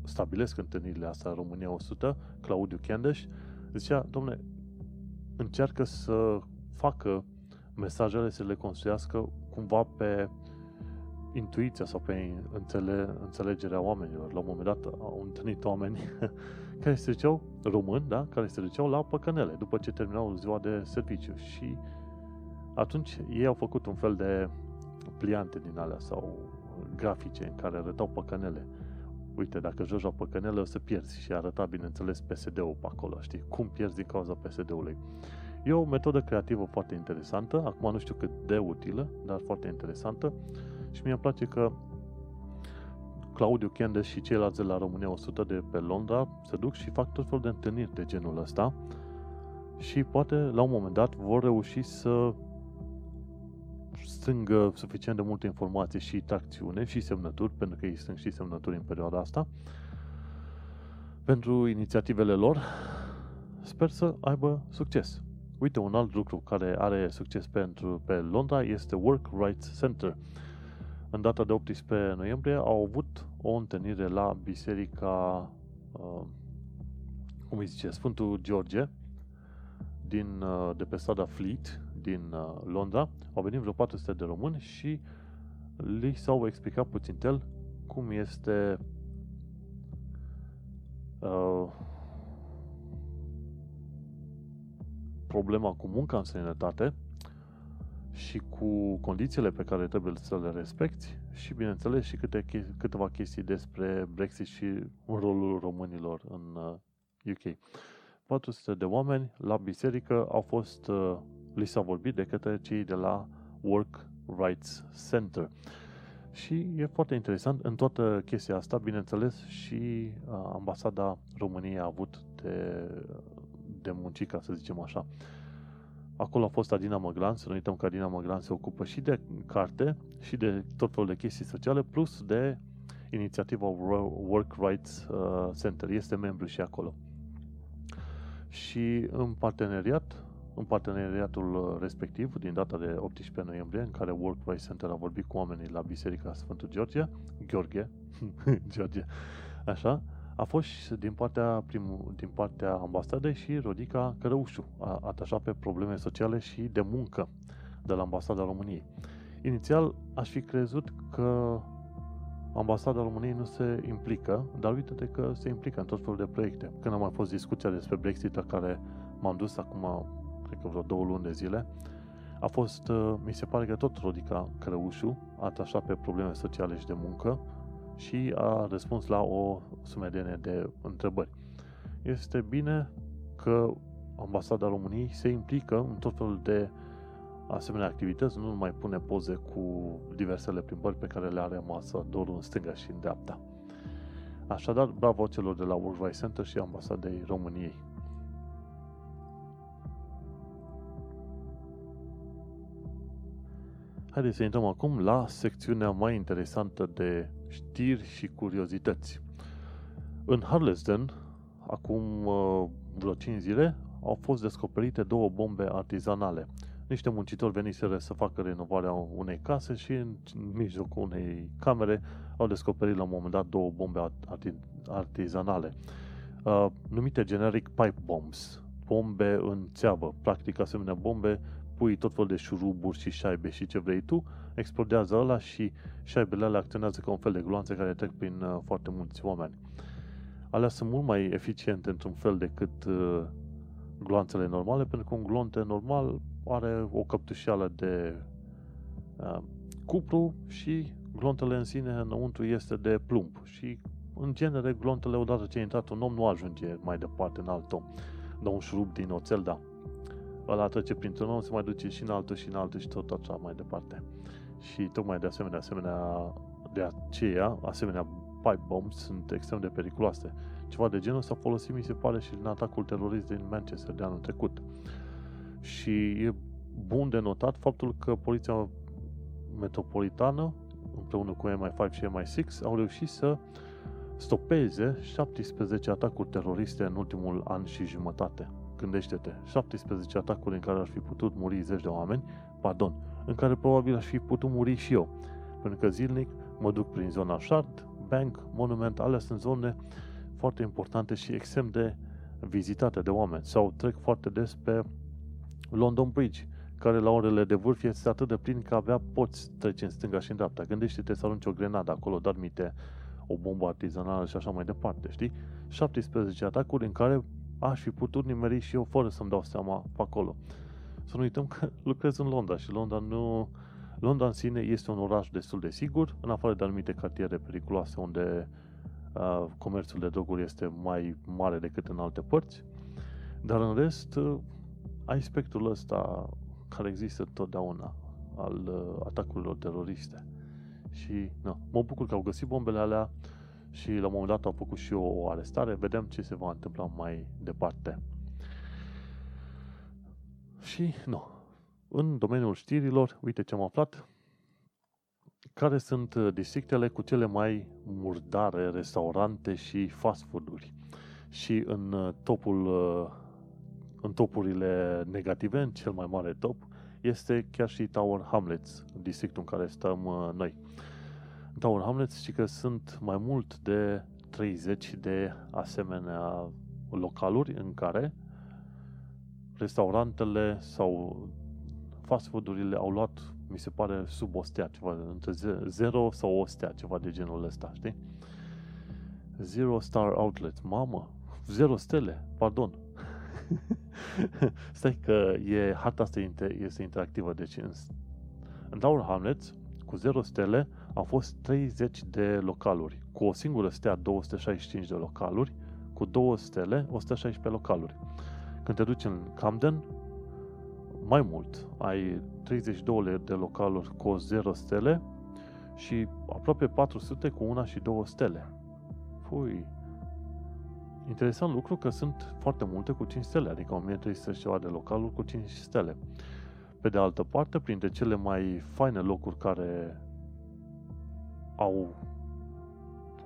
stabilesc întâlnirile astea România 100, Claudiu Kendeș, zicea, domne, încearcă să facă mesajele să le construiască cumva pe intuiția sau pe înțele, înțelegerea oamenilor. La un moment dat au întâlnit oameni care se duceau, români, da, care se duceau la păcănele după ce terminau ziua de serviciu și atunci ei au făcut un fel de pliante din alea sau grafice în care arătau păcănele. Uite, dacă joci la păcănele o să pierzi și arăta, bineînțeles, PSD-ul pe acolo, știi? Cum pierzi din cauza PSD-ului. E o metodă creativă foarte interesantă, acum nu știu cât de utilă, dar foarte interesantă și mi-e place că Claudiu Kendes și ceilalți de la România 100 de pe Londra se duc și fac tot felul de întâlniri de genul ăsta și poate la un moment dat vor reuși să strângă suficient de multe informații și tracțiune și semnături, pentru că ei strâng și semnături în perioada asta, pentru inițiativele lor, sper să aibă succes. Uite, un alt lucru care are succes pentru pe Londra este Work Rights Center. În data de 18 noiembrie au avut o întâlnire la biserica, uh, cum îi zice, Sfântul George, din, uh, de pe strada Fleet, din uh, Londra. Au venit vreo 400 de români și li s-au explicat puțin tel cum este uh, problema cu munca în sănătate și cu condițiile pe care trebuie să le respecti și, bineînțeles, și câte, câteva chestii despre Brexit și rolul românilor în UK. Uh, 400 de oameni la biserică au fost, uh, li s-a vorbit de către cei de la Work Rights Center. Și e foarte interesant, în toată chestia asta, bineînțeles, și uh, ambasada României a avut de, de muncica, să zicem așa. Acolo a fost Adina Măglan, să nu uităm că Adina Măglan se ocupă și de carte și de tot felul de chestii sociale, plus de inițiativa Work Rights uh, Center. Este membru și acolo. Și în parteneriat, în parteneriatul respectiv, din data de 18 noiembrie, în care Work Rights Center a vorbit cu oamenii la Biserica Sfântul George, Gheorghe, George, așa, a fost din partea, prim, din partea ambasadei și Rodica Cărăușu, atașat pe probleme sociale și de muncă de la ambasada României. Inițial aș fi crezut că ambasada României nu se implică, dar uite-te că se implică în tot felul de proiecte. Când a mai fost discuția despre Brexit, care m-am dus acum, cred că vreo două luni de zile, a fost, mi se pare că tot Rodica Cărăușu, atașat pe probleme sociale și de muncă, și a răspuns la o sumedenie de întrebări. Este bine că ambasada României se implică în tot felul de asemenea activități, nu mai pune poze cu diversele plimbări pe care le are masă dorul în stânga și în dreapta. Așadar, bravo celor de la World Wide Center și ambasadei României. Haideți să intrăm acum la secțiunea mai interesantă de știri și curiozități. În Harlesden, acum uh, vreo 5 zile, au fost descoperite două bombe artizanale. Niște muncitori veniseră să facă renovarea unei case și în mijlocul unei camere au descoperit la un moment dat două bombe artizanale, uh, numite generic pipe bombs, bombe în țeavă. Practic, asemenea bombe, pui tot fel de șuruburi și șaibe și ce vrei tu, explodează ăla și șaibele alea acționează ca un fel de gloanțe care trec prin uh, foarte mulți oameni. Alea sunt mult mai eficiente într-un fel decât uh, gloanțele normale, pentru că un glonte normal are o căptușeală de uh, cupru și glontele în sine înăuntru este de plumb și în genere glontele odată ce a intrat un om nu ajunge mai departe în alt om. Dă un șurub din oțel, da. Ăla trece printr-un om, se mai duce și în altul și în altul și tot așa mai departe. Și tocmai de asemenea, asemenea de aceea, asemenea pipe bombs sunt extrem de periculoase. Ceva de genul s-a folosit, mi se pare, și în atacul terorist din Manchester de anul trecut. Și e bun de notat faptul că poliția metropolitană, împreună cu MI5 și MI6, au reușit să stopeze 17 atacuri teroriste în ultimul an și jumătate. Gândește-te, 17 atacuri în care ar fi putut muri zeci de oameni, pardon, în care probabil aș fi putut muri și eu. Pentru că zilnic mă duc prin zona Shard, Bank, Monument, alea sunt zone foarte importante și extrem de vizitate de oameni. Sau trec foarte des pe London Bridge, care la orele de vârf este atât de plin că abia poți trece în stânga și în dreapta. Gândește-te să arunci o grenadă acolo, dar mite o bombă artizanală și așa mai departe, știi? 17 atacuri în care aș fi putut nimeri și eu fără să-mi dau seama pe acolo. Să nu uităm că lucrez în Londra și Londra nu... Londra în sine este un oraș destul de sigur, în afară de anumite cartiere periculoase unde uh, comerțul de droguri este mai mare decât în alte părți, dar în rest uh, ai spectrul ăsta care există întotdeauna al uh, atacurilor teroriste. Și na, mă bucur că au găsit bombele alea și la un moment dat au făcut și o arestare. Vedem ce se va întâmpla mai departe. Și, nu, în domeniul știrilor, uite ce am aflat, care sunt uh, districtele cu cele mai murdare restaurante și fast food-uri. Și în uh, topul, uh, în topurile negative, în cel mai mare top, este chiar și Tower Hamlets, districtul în care stăm noi. Tower Hamlets și că sunt mai mult de 30 de asemenea localuri în care restaurantele sau fast food-urile au luat, mi se pare, sub o stea, ceva între 0 sau o stea, ceva de genul ăsta, știi? Zero Star Outlet, mamă, zero stele, pardon. Stai că e, harta asta este interactivă, deci în, în Tower Hamlets, cu 0 stele, au fost 30 de localuri. Cu o singură stea, 265 de localuri, cu două stele, 116 localuri. Când te duci în Camden, mai mult, ai 32 de localuri cu 0 stele și aproape 400 cu una și două stele. Fui. Interesant lucru că sunt foarte multe cu 5 stele, adică 1300 ceva de localuri cu 5 stele. Pe de altă parte, printre cele mai faine locuri care au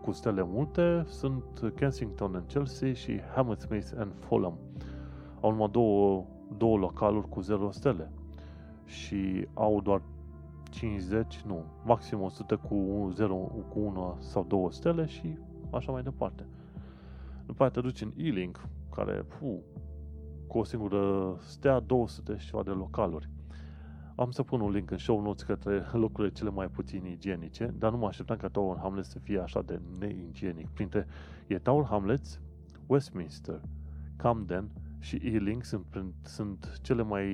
cu stele multe sunt Kensington and Chelsea și Hammersmith and Fulham. Au numai două, două localuri cu 0 stele și au doar 50, nu, maxim 100 cu 0, cu 1 sau 2 stele și așa mai departe. După aceea te duci în Ealing, care, fu, cu o singură stea, 200 și ceva de localuri. Am să pun un link în show notes către locurile cele mai puțin igienice, dar nu mă așteptam ca Tower Hamlets să fie așa de neigienic. Printre e Tower Hamlets, Westminster, Camden și Ealing sunt, sunt cele mai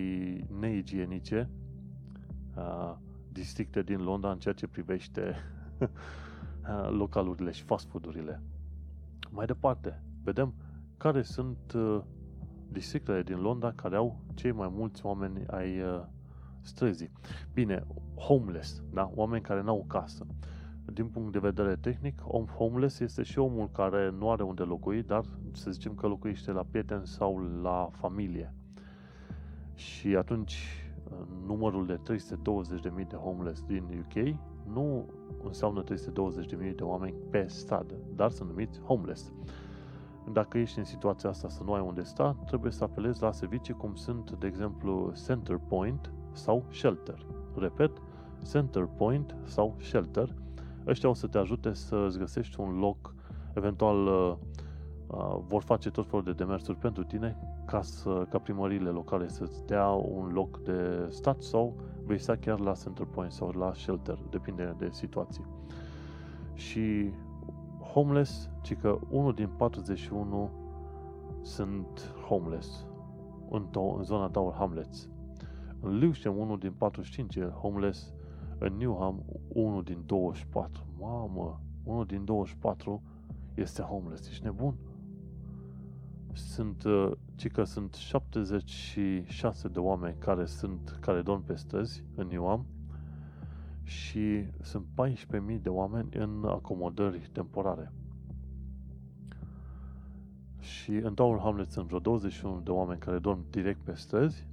neigienice uh, districte din Londra în ceea ce privește localurile și fast food-urile. Mai departe, vedem care sunt uh, districtele din Londra care au cei mai mulți oameni ai uh, străzii. Bine, homeless, da? Oameni care n-au casă. Din punct de vedere tehnic, om homeless este și omul care nu are unde locui, dar să zicem că locuiește la prieten sau la familie. Și atunci numărul de 320.000 de homeless din UK nu înseamnă 320.000 de oameni pe stradă, dar sunt numiți homeless. Dacă ești în situația asta să nu ai unde sta, trebuie să apelezi la servicii cum sunt, de exemplu, Center Point sau Shelter. Repet, Center Point sau Shelter. Ăștia o să te ajute să îți găsești un loc, eventual uh, uh, vor face tot felul de demersuri pentru tine ca, să, ca primările locale să-ți dea un loc de stat sau vei sta chiar la Center Point sau la Shelter, depinde de situații. Și homeless, ci că unul din 41 sunt homeless în, to- în zona Tower Hamlets. În Lewisham, unul din 45 e homeless. În Newham, unul din 24. Mamă, unul din 24 este homeless. Ești nebun? Sunt, uh, ci că sunt 76 de oameni care sunt, care dorm pe străzi în Newham și sunt 14.000 de oameni în acomodări temporare. Și în Tower Hamlet sunt vreo 21 de oameni care dorm direct pe străzi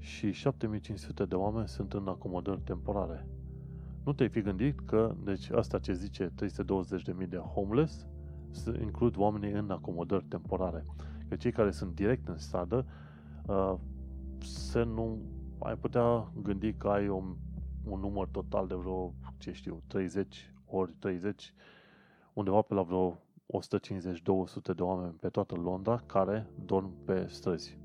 și 7500 de oameni sunt în acomodări temporare. Nu te-ai fi gândit că, deci asta ce zice 320.000 de homeless, includ oamenii în acomodări temporare. Că cei care sunt direct în stradă, uh, se nu ai putea gândi că ai o, un număr total de vreo, ce știu, 30 ori 30, undeva pe la vreo 150-200 de oameni pe toată Londra care dorm pe străzi.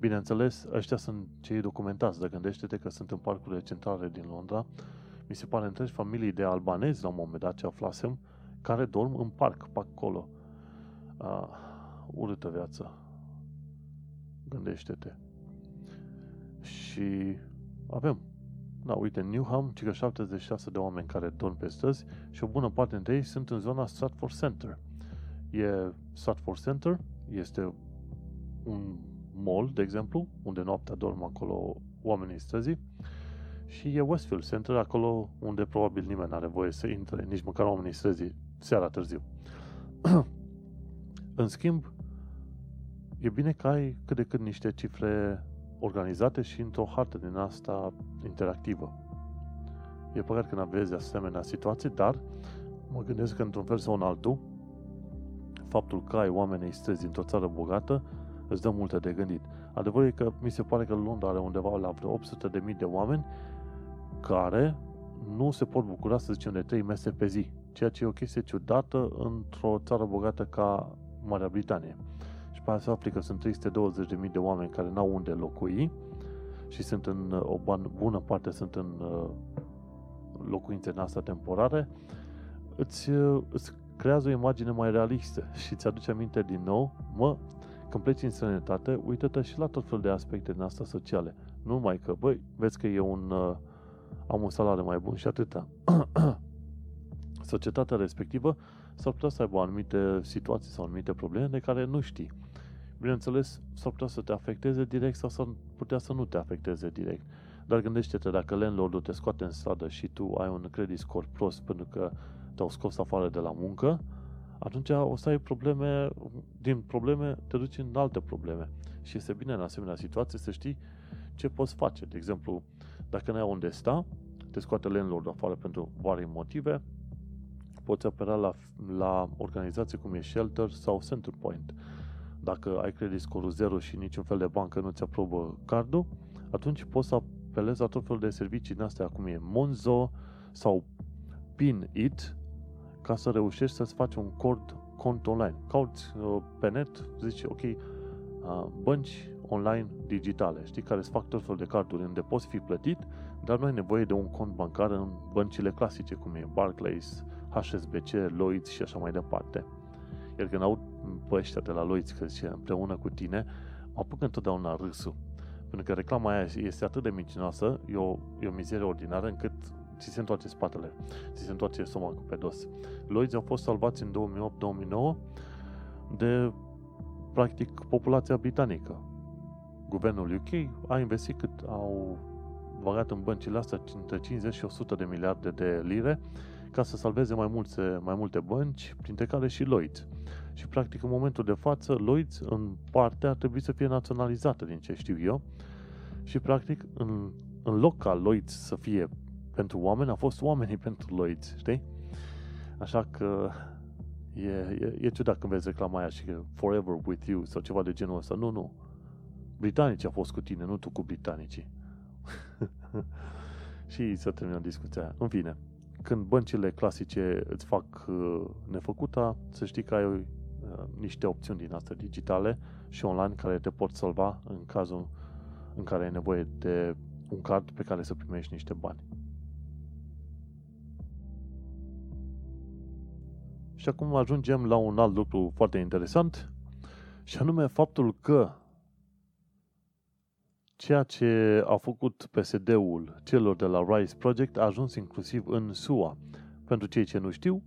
Bineînțeles, ăștia sunt cei documentați, dar gândește-te că sunt în parcurile centrale din Londra. Mi se pare întregi familii de albanezi, la un moment dat ce aflasem, care dorm în parc, pe acolo. Uh, urâtă viață. Gândește-te. Și avem. Da, uite, Newham, circa 76 de oameni care dorm pe străzi și o bună parte dintre ei sunt în zona Stratford Center. E Stratford Center, este un mall, de exemplu, unde noaptea dorm acolo oamenii străzii, și e Westfield Center, acolo unde probabil nimeni nu are voie să intre, nici măcar oamenii străzii, seara târziu. În schimb, e bine că ai cât de cât niște cifre organizate și într-o hartă din asta interactivă. E păcat când aveți asemenea situații, dar mă gândesc că într-un fel sau în altul, faptul că ai oameni străzi într-o țară bogată îți dă multe de gândit. Adevărul e că mi se pare că Londra are undeva la vreo 800.000 de oameni care nu se pot bucura, să zicem, de 3 mese pe zi, ceea ce e o chestie ciudată într-o țară bogată ca Marea Britanie. Și pe asta afli că sunt 320.000 de oameni care n-au unde locui și sunt în o bună parte sunt în uh, locuințe în asta temporare, îți, uh, îți creează o imagine mai realistă și îți aduce aminte din nou, mă, când pleci în sănătate, uită-te și la tot felul de aspecte din asta sociale. Nu numai că, băi, vezi că e un, uh, am un salariu mai bun și atâta. Societatea respectivă s-ar putea să aibă anumite situații sau anumite probleme de care nu știi. Bineînțeles, s-ar putea să te afecteze direct sau s-ar putea să nu te afecteze direct. Dar gândește-te, dacă landlord te scoate în stradă și tu ai un credit score prost pentru că te-au scos afară de la muncă, atunci o să ai probleme, din probleme te duci în alte probleme. Și este bine în asemenea situație să știi ce poți face. De exemplu, dacă nu ai unde sta, te scoate landlord afară pentru vari motive, poți apela la, la organizații cum e Shelter sau Centerpoint. Dacă ai credit score 0 și niciun fel de bancă nu-ți aprobă cardul, atunci poți să apelezi la tot felul de servicii din astea, cum e Monzo sau PinIt, ca să reușești să-ți faci un cord cont online. Cauți uh, pe net, zici, ok, uh, bănci online digitale, știi, care îți fac tot felul de carduri unde poți fi plătit, dar nu ai nevoie de un cont bancar în băncile clasice, cum e Barclays, HSBC, Lloyds și așa mai departe. Iar când aud pe ăștia de la Lloyds că zice împreună cu tine, mă apuc întotdeauna râsul. Pentru că reclama aia este atât de micinoasă, e o, e o mizerie ordinară, încât ți se întoarce spatele, ți se întoarce stomacul pe dos. Lloyds au fost salvați în 2008-2009 de, practic, populația britanică. Guvernul UK a investit cât au băgat în băncile astea între 50 și 100 de miliarde de lire ca să salveze mai multe, mai multe bănci, printre care și Lloyds. Și practic în momentul de față Lloyds în parte ar trebui să fie naționalizată din ce știu eu Și practic, în, în loc ca Lloyds să fie pentru oameni, a fost oamenii pentru Lloyds, știi? Așa că e, e, e ciudat când vezi reclama aia și că Forever with you sau ceva de genul ăsta. Nu, nu. Britanicii au fost cu tine, nu tu cu britanicii. și să terminăm discuția aia. În fine, când băncile clasice îți fac uh, nefăcuta, să știi că ai uh, niște opțiuni din astea digitale și online care te pot salva în cazul în care ai nevoie de un card pe care să primești niște bani. Și acum ajungem la un alt lucru foarte interesant, și anume faptul că ceea ce a făcut PSD-ul celor de la Rise Project a ajuns inclusiv în SUA. Pentru cei ce nu știu,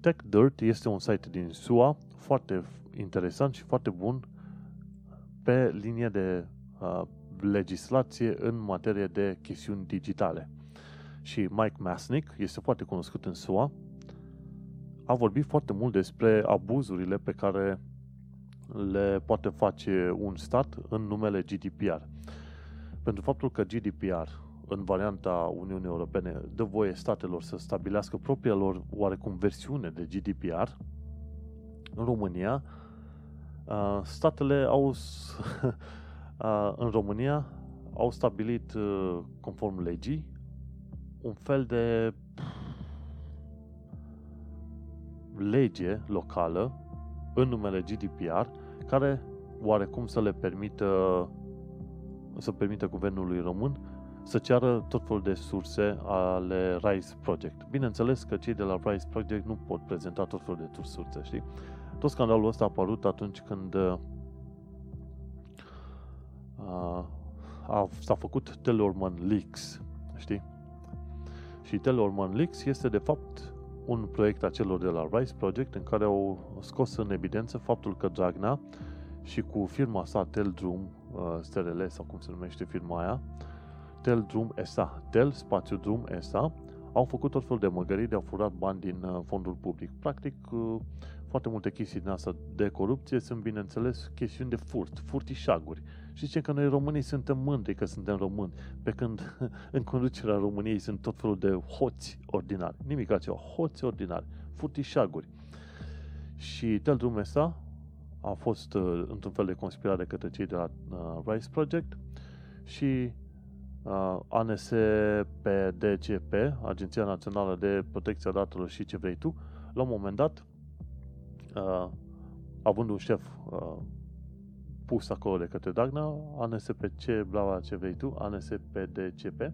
TechDirt este un site din SUA foarte interesant și foarte bun pe linie de uh, legislație în materie de chestiuni digitale. Și Mike Masnick este foarte cunoscut în SUA, a vorbit foarte mult despre abuzurile pe care le poate face un stat în numele GDPR. Pentru faptul că GDPR, în varianta Uniunii Europene, dă voie statelor să stabilească propria lor oarecum versiune de GDPR, în România, statele au, în România, au stabilit, conform legii, un fel de lege locală în numele GDPR care oarecum să le permită să permită guvernului român să ceară tot felul de surse ale RISE Project. Bineînțeles că cei de la RISE Project nu pot prezenta tot felul de surse, știi? Tot scandalul ăsta a apărut atunci când uh, a, s-a făcut Teleorman Leaks, știi? Și Teleorman Leaks este de fapt un proiect a celor de la RISE Project în care au scos în evidență faptul că Dragnea și cu firma sa Teldrum uh, STRL sau cum se numește firma aia, Teldrum SA, Tel spațiu Drum SA, au făcut tot felul de măgării de au furat bani din uh, fondul public. Practic, uh, foarte multe chestii din asta de corupție sunt, bineînțeles, chestiuni de furt, furtișaguri. Și zicem că noi românii suntem mândri că suntem români, pe când în conducerea României sunt tot felul de hoți ordinari. Nimic altceva, hoți ordinari, furtișaguri. Și Teldrum SA a fost uh, într-un fel de conspirare către cei de la uh, Rice Project și uh, ANSPDGP, Agenția Națională de Protecție a Datelor și ce vrei tu, la un moment dat, uh, având un șef uh, pus acolo de către Dagna, ANSPC, bla, bla, ce vrei tu, ANSPDCP,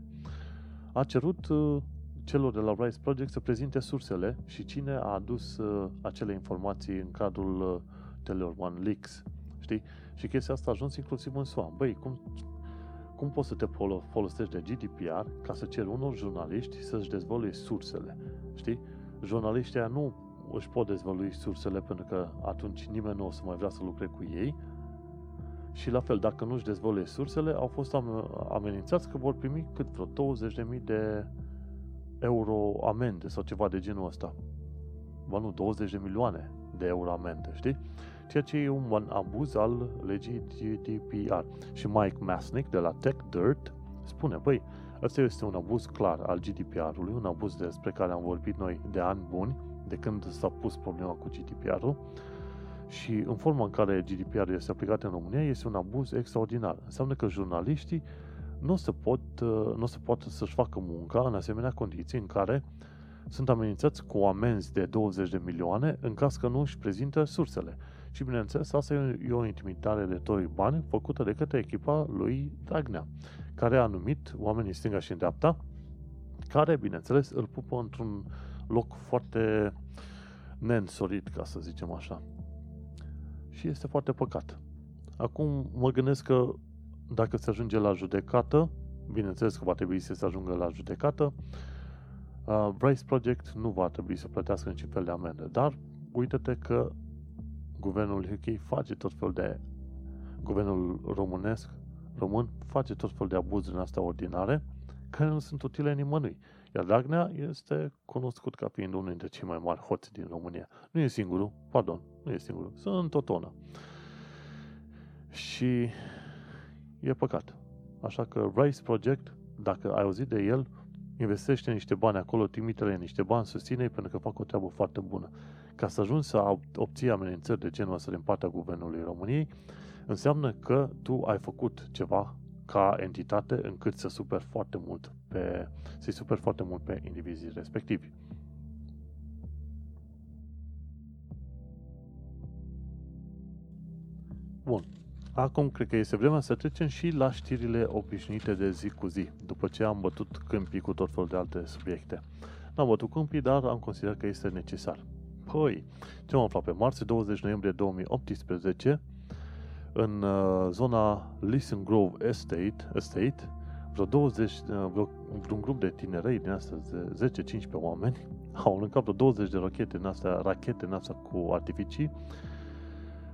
a cerut uh, celor de la Rise Project să prezinte sursele și cine a adus uh, acele informații în cadrul uh, Teleorman Leaks. Știi? Și chestia asta a ajuns inclusiv în SUA. Băi, cum, cum poți să te folosești de GDPR ca să ceri unor jurnaliști să-și dezvăluie sursele? Știi? Jurnaliștii aia nu își pot dezvălui sursele pentru că atunci nimeni nu o să mai vrea să lucre cu ei și la fel, dacă nu își dezvăluie sursele, au fost amenințați că vor primi cât vreo 20.000 de euro amende sau ceva de genul ăsta. Ba nu, 20 de milioane de euro amende, știi? Ceea ce e un abuz al legii GDPR. Și Mike Masnick de la TechDirt spune, băi, ăsta este un abuz clar al GDPR-ului, un abuz despre care am vorbit noi de ani buni, de când s-a pus problema cu GDPR-ul, și în forma în care GDPR este aplicat în România este un abuz extraordinar. Înseamnă că jurnaliștii nu se pot, uh, nu se pot să-și facă munca în asemenea condiții în care sunt amenințați cu amenzi de 20 de milioane în caz că nu își prezintă sursele. Și bineînțeles, asta e o intimidare de toi bani făcută de către echipa lui Dragnea, care a numit oamenii stânga și în dreapta, care, bineînțeles, îl pupă într-un loc foarte nensorit, ca să zicem așa și este foarte păcat. Acum mă gândesc că dacă se ajunge la judecată, bineînțeles că va trebui să se ajungă la judecată, uh, Bryce Project nu va trebui să plătească niciun fel de amendă, dar uite-te că guvernul UK face tot fel de guvernul românesc, român, face tot fel de abuzuri în astea ordinare care nu sunt utile nimănui. Iar Dragnea este cunoscut ca fiind unul dintre cei mai mari hoți din România. Nu e singurul, pardon, nu e singurul, sunt o tonă. Și e păcat. Așa că Rise Project, dacă ai auzit de el, investește niște bani acolo, trimite-le niște bani, susține pentru că fac o treabă foarte bună. Ca să ajungi să obții amenințări de genul ăsta din partea Guvernului României, înseamnă că tu ai făcut ceva ca entitate încât să super foarte mult pe, să-i super foarte mult pe indivizii respectivi. Bun. Acum cred că este vremea să trecem și la știrile obișnuite de zi cu zi, după ce am bătut câmpii cu tot felul de alte subiecte. N-am bătut câmpii, dar am considerat că este necesar. Păi, ce am aflat pe marți, 20 noiembrie 2018, în uh, zona Listen Grove Estate, Estate vreo 20, uh, vreo, un grup de tinerei din astea, 10-15 oameni, au aruncat vreo 20 de rachete din astea, rachete din astea cu artificii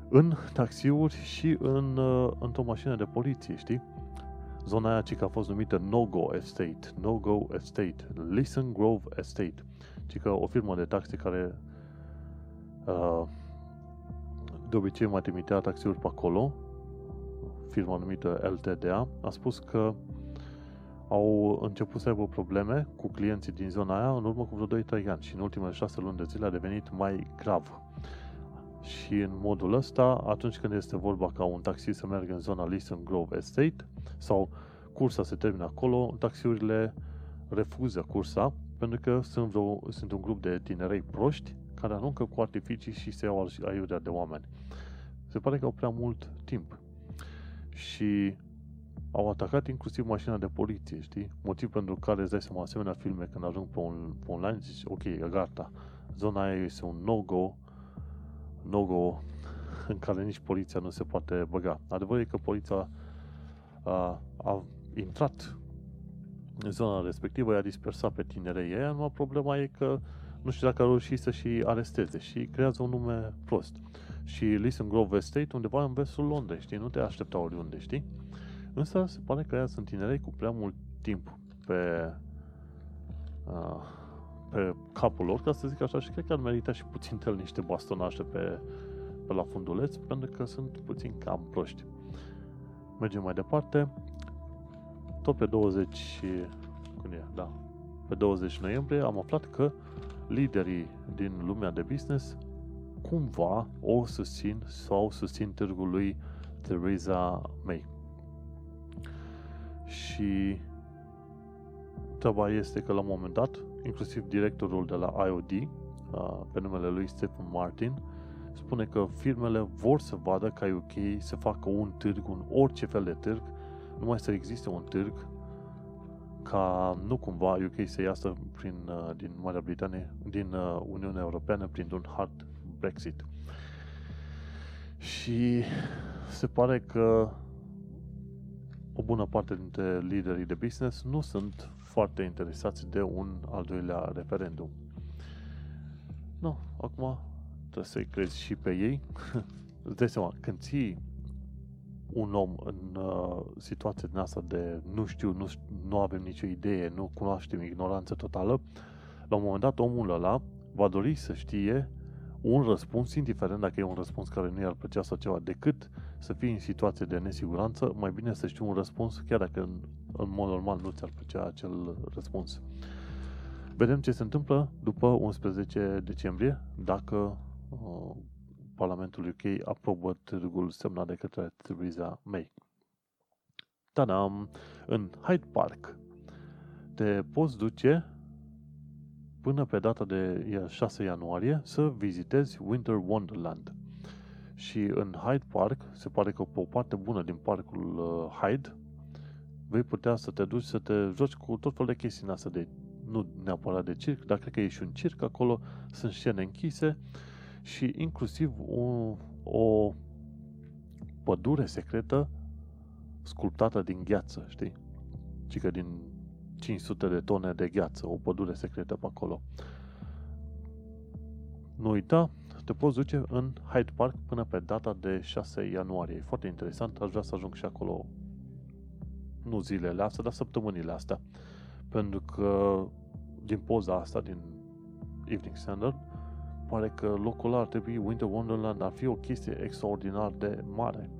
în taxiuri și în, uh, într-o mașină de poliție, știi? Zona aia ce a fost numită No-Go Estate, No-Go Estate, Listen Grove Estate, ci că o firmă de taxi care uh, de obicei mai trimitea taxiuri pe acolo, firma numită LTDA, a. Spus că au început să aibă probleme cu clienții din zona aia în urmă cu vreo 2-3 ani și în ultimele 6 luni de zile a devenit mai grav. Și în modul ăsta, atunci când este vorba ca un taxi să meargă în zona Listen Grove Estate sau cursa se termină acolo, taxiurile refuză cursa pentru că sunt, vreo, sunt un grup de tinerei proști care aruncă cu artificii și se iau aiurea de oameni. Se pare că au prea mult timp. Și au atacat inclusiv mașina de poliție, știi? Motiv pentru care îți dai seama asemenea filme când ajung pe, un, pe online, zici, ok, e gata, zona aia este un no-go, no-go în care nici poliția nu se poate băga. Adevărul e că poliția a, a intrat în zona respectivă, i-a dispersat pe tinerei ei, numai problema e că nu știu dacă a reușit să și aresteze și creează un nume prost. Și Listen Grove Estate undeva în vestul Londrei, știi? Nu te aștepta oriunde, știi? Însă se pare că ea sunt tinerei cu prea mult timp pe, uh, pe capul lor, ca să zic așa, și cred că ar merita și puțin el niște bastonașe pe, pe la funduleț, pentru că sunt puțin cam proști. Mergem mai departe. Tot pe 20, când e, da, pe 20 noiembrie am aflat că liderii din lumea de business cumva o susțin sau susțin târgul lui Theresa May. Și treaba este că la un moment dat, inclusiv directorul de la IOD, pe numele lui Stephen Martin, spune că firmele vor să vadă ca UK să facă un târg, un orice fel de târg, numai să existe un târg ca nu cumva UK să iasă prin, uh, din Marea Britanie, din uh, Uniunea Europeană printr-un hard Brexit. Și se pare că o bună parte dintre liderii de business nu sunt foarte interesați de un al doilea referendum. Nu, acum trebuie să-i crezi și pe ei. Îți dai seama, când ții un om în uh, situația din asta de nu știu, nu, nu avem nicio idee, nu cunoaștem ignoranță totală, la un moment dat omul ăla va dori să știe un răspuns, indiferent dacă e un răspuns care nu i-ar plăcea sau ceva, decât să fii în situație de nesiguranță, mai bine să știi un răspuns, chiar dacă în, în mod normal nu ți-ar plăcea acel răspuns. Vedem ce se întâmplă după 11 decembrie, dacă uh, Parlamentul UK aprobă târgul semnat de către Theresa May. Tadam! În Hyde Park te poți duce până pe data de 6 ianuarie să vizitezi Winter Wonderland. Și în Hyde Park, se pare că pe o parte bună din parcul uh, Hyde, vei putea să te duci să te joci cu tot felul de chestii în asta de, nu neapărat de circ, dar cred că e și un circ acolo, sunt scene închise și inclusiv o, o pădure secretă sculptată din gheață, știi? Ci că din 500 de tone de gheață, o pădure secretă pe acolo. Nu uita, te poți duce în Hyde Park până pe data de 6 ianuarie. E foarte interesant, aș vrea să ajung și acolo nu zilele astea, dar săptămânile astea. Pentru că din poza asta, din Evening Standard, pare că locul ăla ar trebui, Winter Wonderland ar fi o chestie extraordinar de mare.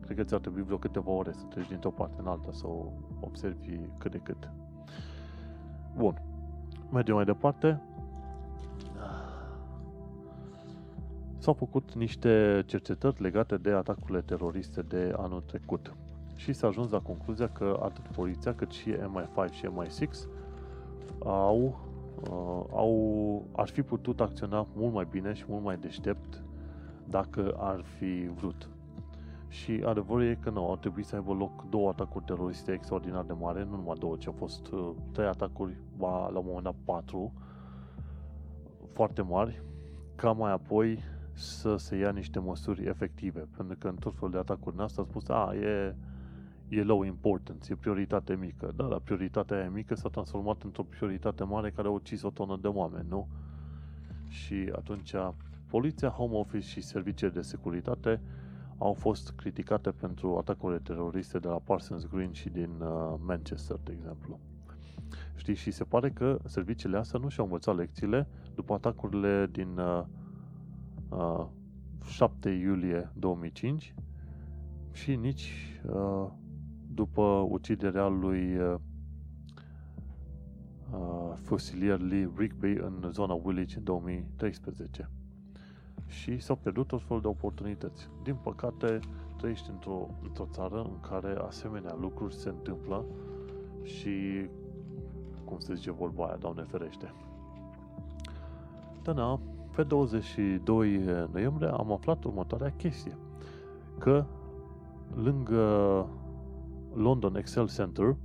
cred că ți-ar trebui vreo câteva ore să treci dintr-o parte în alta, să o observi cât de cât. Bun. Mergem mai departe. S-au făcut niște cercetări legate de atacurile teroriste de anul trecut și s-a ajuns la concluzia că atât poliția cât și MI5 și MI6 au, uh, au, ar fi putut acționa mult mai bine și mult mai deștept dacă ar fi vrut. Și adevărul e că nu, au trebuit să aibă loc două atacuri teroriste extraordinar de mare, nu numai două, ci au fost uh, trei atacuri, ba, la un moment dat patru, foarte mari, ca mai apoi să se ia niște măsuri efective. Pentru că în tot felul de atacuri în asta a spus, a, e, e low importance, e prioritate mică. Da, dar prioritatea aia mică s-a transformat într-o prioritate mare care a ucis o tonă de oameni, nu? Și atunci poliția, home office și serviciile de securitate au fost criticate pentru atacurile teroriste de la Parsons Green și din uh, Manchester, de exemplu. Știi, și se pare că serviciile astea nu și-au învățat lecțiile după atacurile din uh, uh, 7 iulie 2005 și nici uh, după uciderea lui uh, uh, fusilier Lee Rigby în zona Woolwich în 2013 și s-au pierdut tot felul de oportunități. Din păcate, trăiești într-o, într-o țară în care asemenea lucruri se întâmplă și, cum se zice vorba aia, Doamne ferește. Dar na, pe 22 noiembrie am aflat următoarea chestie. Că lângă London Excel Center,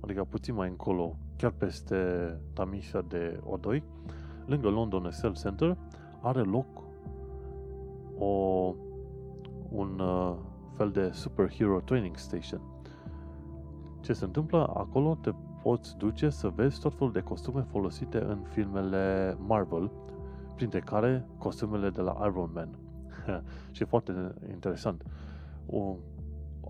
adică puțin mai încolo, chiar peste Tamisa de O2, lângă London Excel Center, are loc o, un uh, fel de superhero training station. Ce se întâmplă? Acolo te poți duce să vezi tot felul de costume folosite în filmele Marvel, printre care costumele de la Iron Man. și e foarte interesant. O,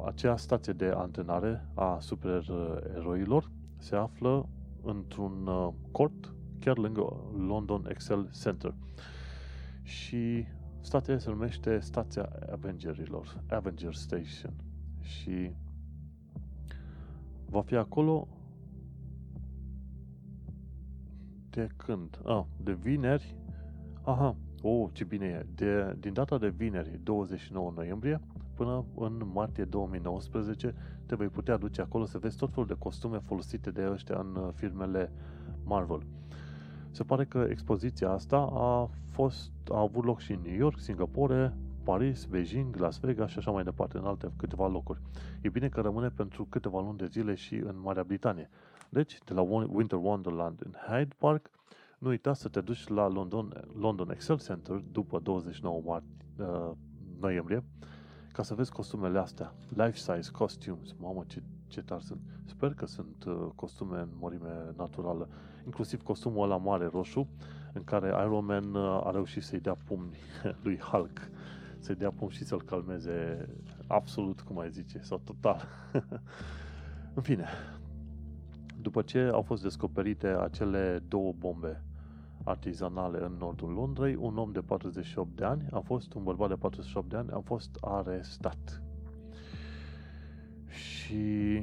acea stație de antrenare a supereroilor se află într-un uh, cort chiar lângă London Excel Center. Și Stația se numește Stația Avengerilor, Avenger Station. Și va fi acolo de când? Ah, de vineri. Aha, oh, ce bine e. De, din data de vineri, 29 noiembrie, până în martie 2019, te vei putea duce acolo să vezi tot felul de costume folosite de ăștia în uh, filmele Marvel. Se pare că expoziția asta a, fost, a avut loc și în New York, Singapore, Paris, Beijing, Las Vegas și așa mai departe, în alte câteva locuri. E bine că rămâne pentru câteva luni de zile și în Marea Britanie. Deci, de la Winter Wonderland în Hyde Park, nu uita să te duci la London, London Excel Center după 29 mar- uh, noiembrie ca să vezi costumele astea. Life-size costumes. Mamă, ce, ce tari sunt. Sper că sunt uh, costume în mărime naturală. Inclusiv costumul ăla mare roșu, în care Iron Man uh, a reușit să-i dea pumni lui Hulk. Să-i dea pumni și să-l calmeze absolut, cum ai zice, sau total. în fine, după ce au fost descoperite acele două bombe artizanale în nordul Londrei, un om de 48 de ani a fost, un bărbat de 48 de ani a fost arestat. Și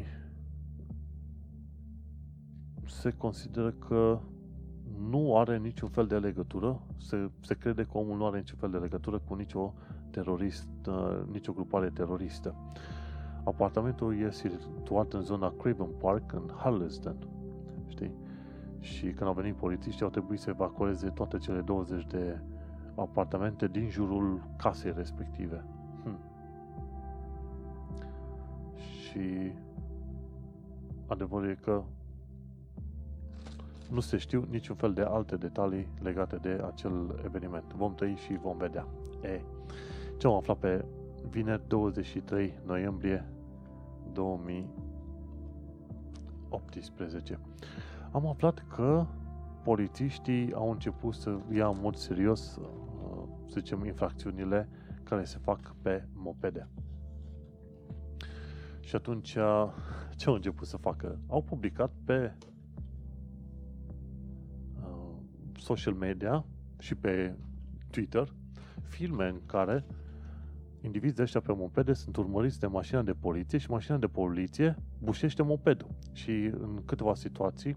se consideră că nu are niciun fel de legătură, se, se crede că omul nu are niciun fel de legătură cu nicio terorist, nicio grupare teroristă. Apartamentul este situat în zona Craven Park, în Harlesden. Știi? Și când au venit polițiștii, au trebuit să evacueze toate cele 20 de apartamente din jurul casei respective. Hm. Și adevărul e că nu se știu niciun fel de alte detalii legate de acel eveniment. Vom trăi și vom vedea. E, ce am aflat pe vineri 23 noiembrie 2018? Am aflat că polițiștii au început să ia în mod serios, uh, să zicem, infracțiunile care se fac pe mopede. Și atunci, ce au început să facă? Au publicat pe social media și pe Twitter filme în care indivizii ăștia pe mopede sunt urmăriți de mașina de poliție și mașina de poliție bușește mopedul. Și în câteva situații,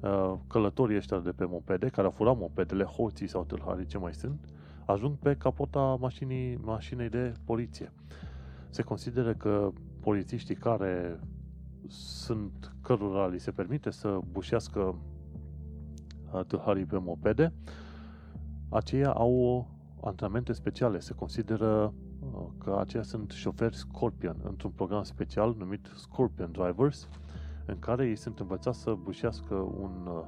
uh, călătorii ăștia de pe mopede, care au furat mopedele, hoții sau tâlharii, ce mai sunt, ajung pe capota mașinii, mașinii de poliție. Se consideră că polițiștii care sunt cărora li se permite să bușească uh, tâlharii pe mopede, aceia au antrenamente speciale. Se consideră uh, că aceia sunt șoferi Scorpion într-un program special numit Scorpion Drivers, în care ei sunt învățați să bușească un uh,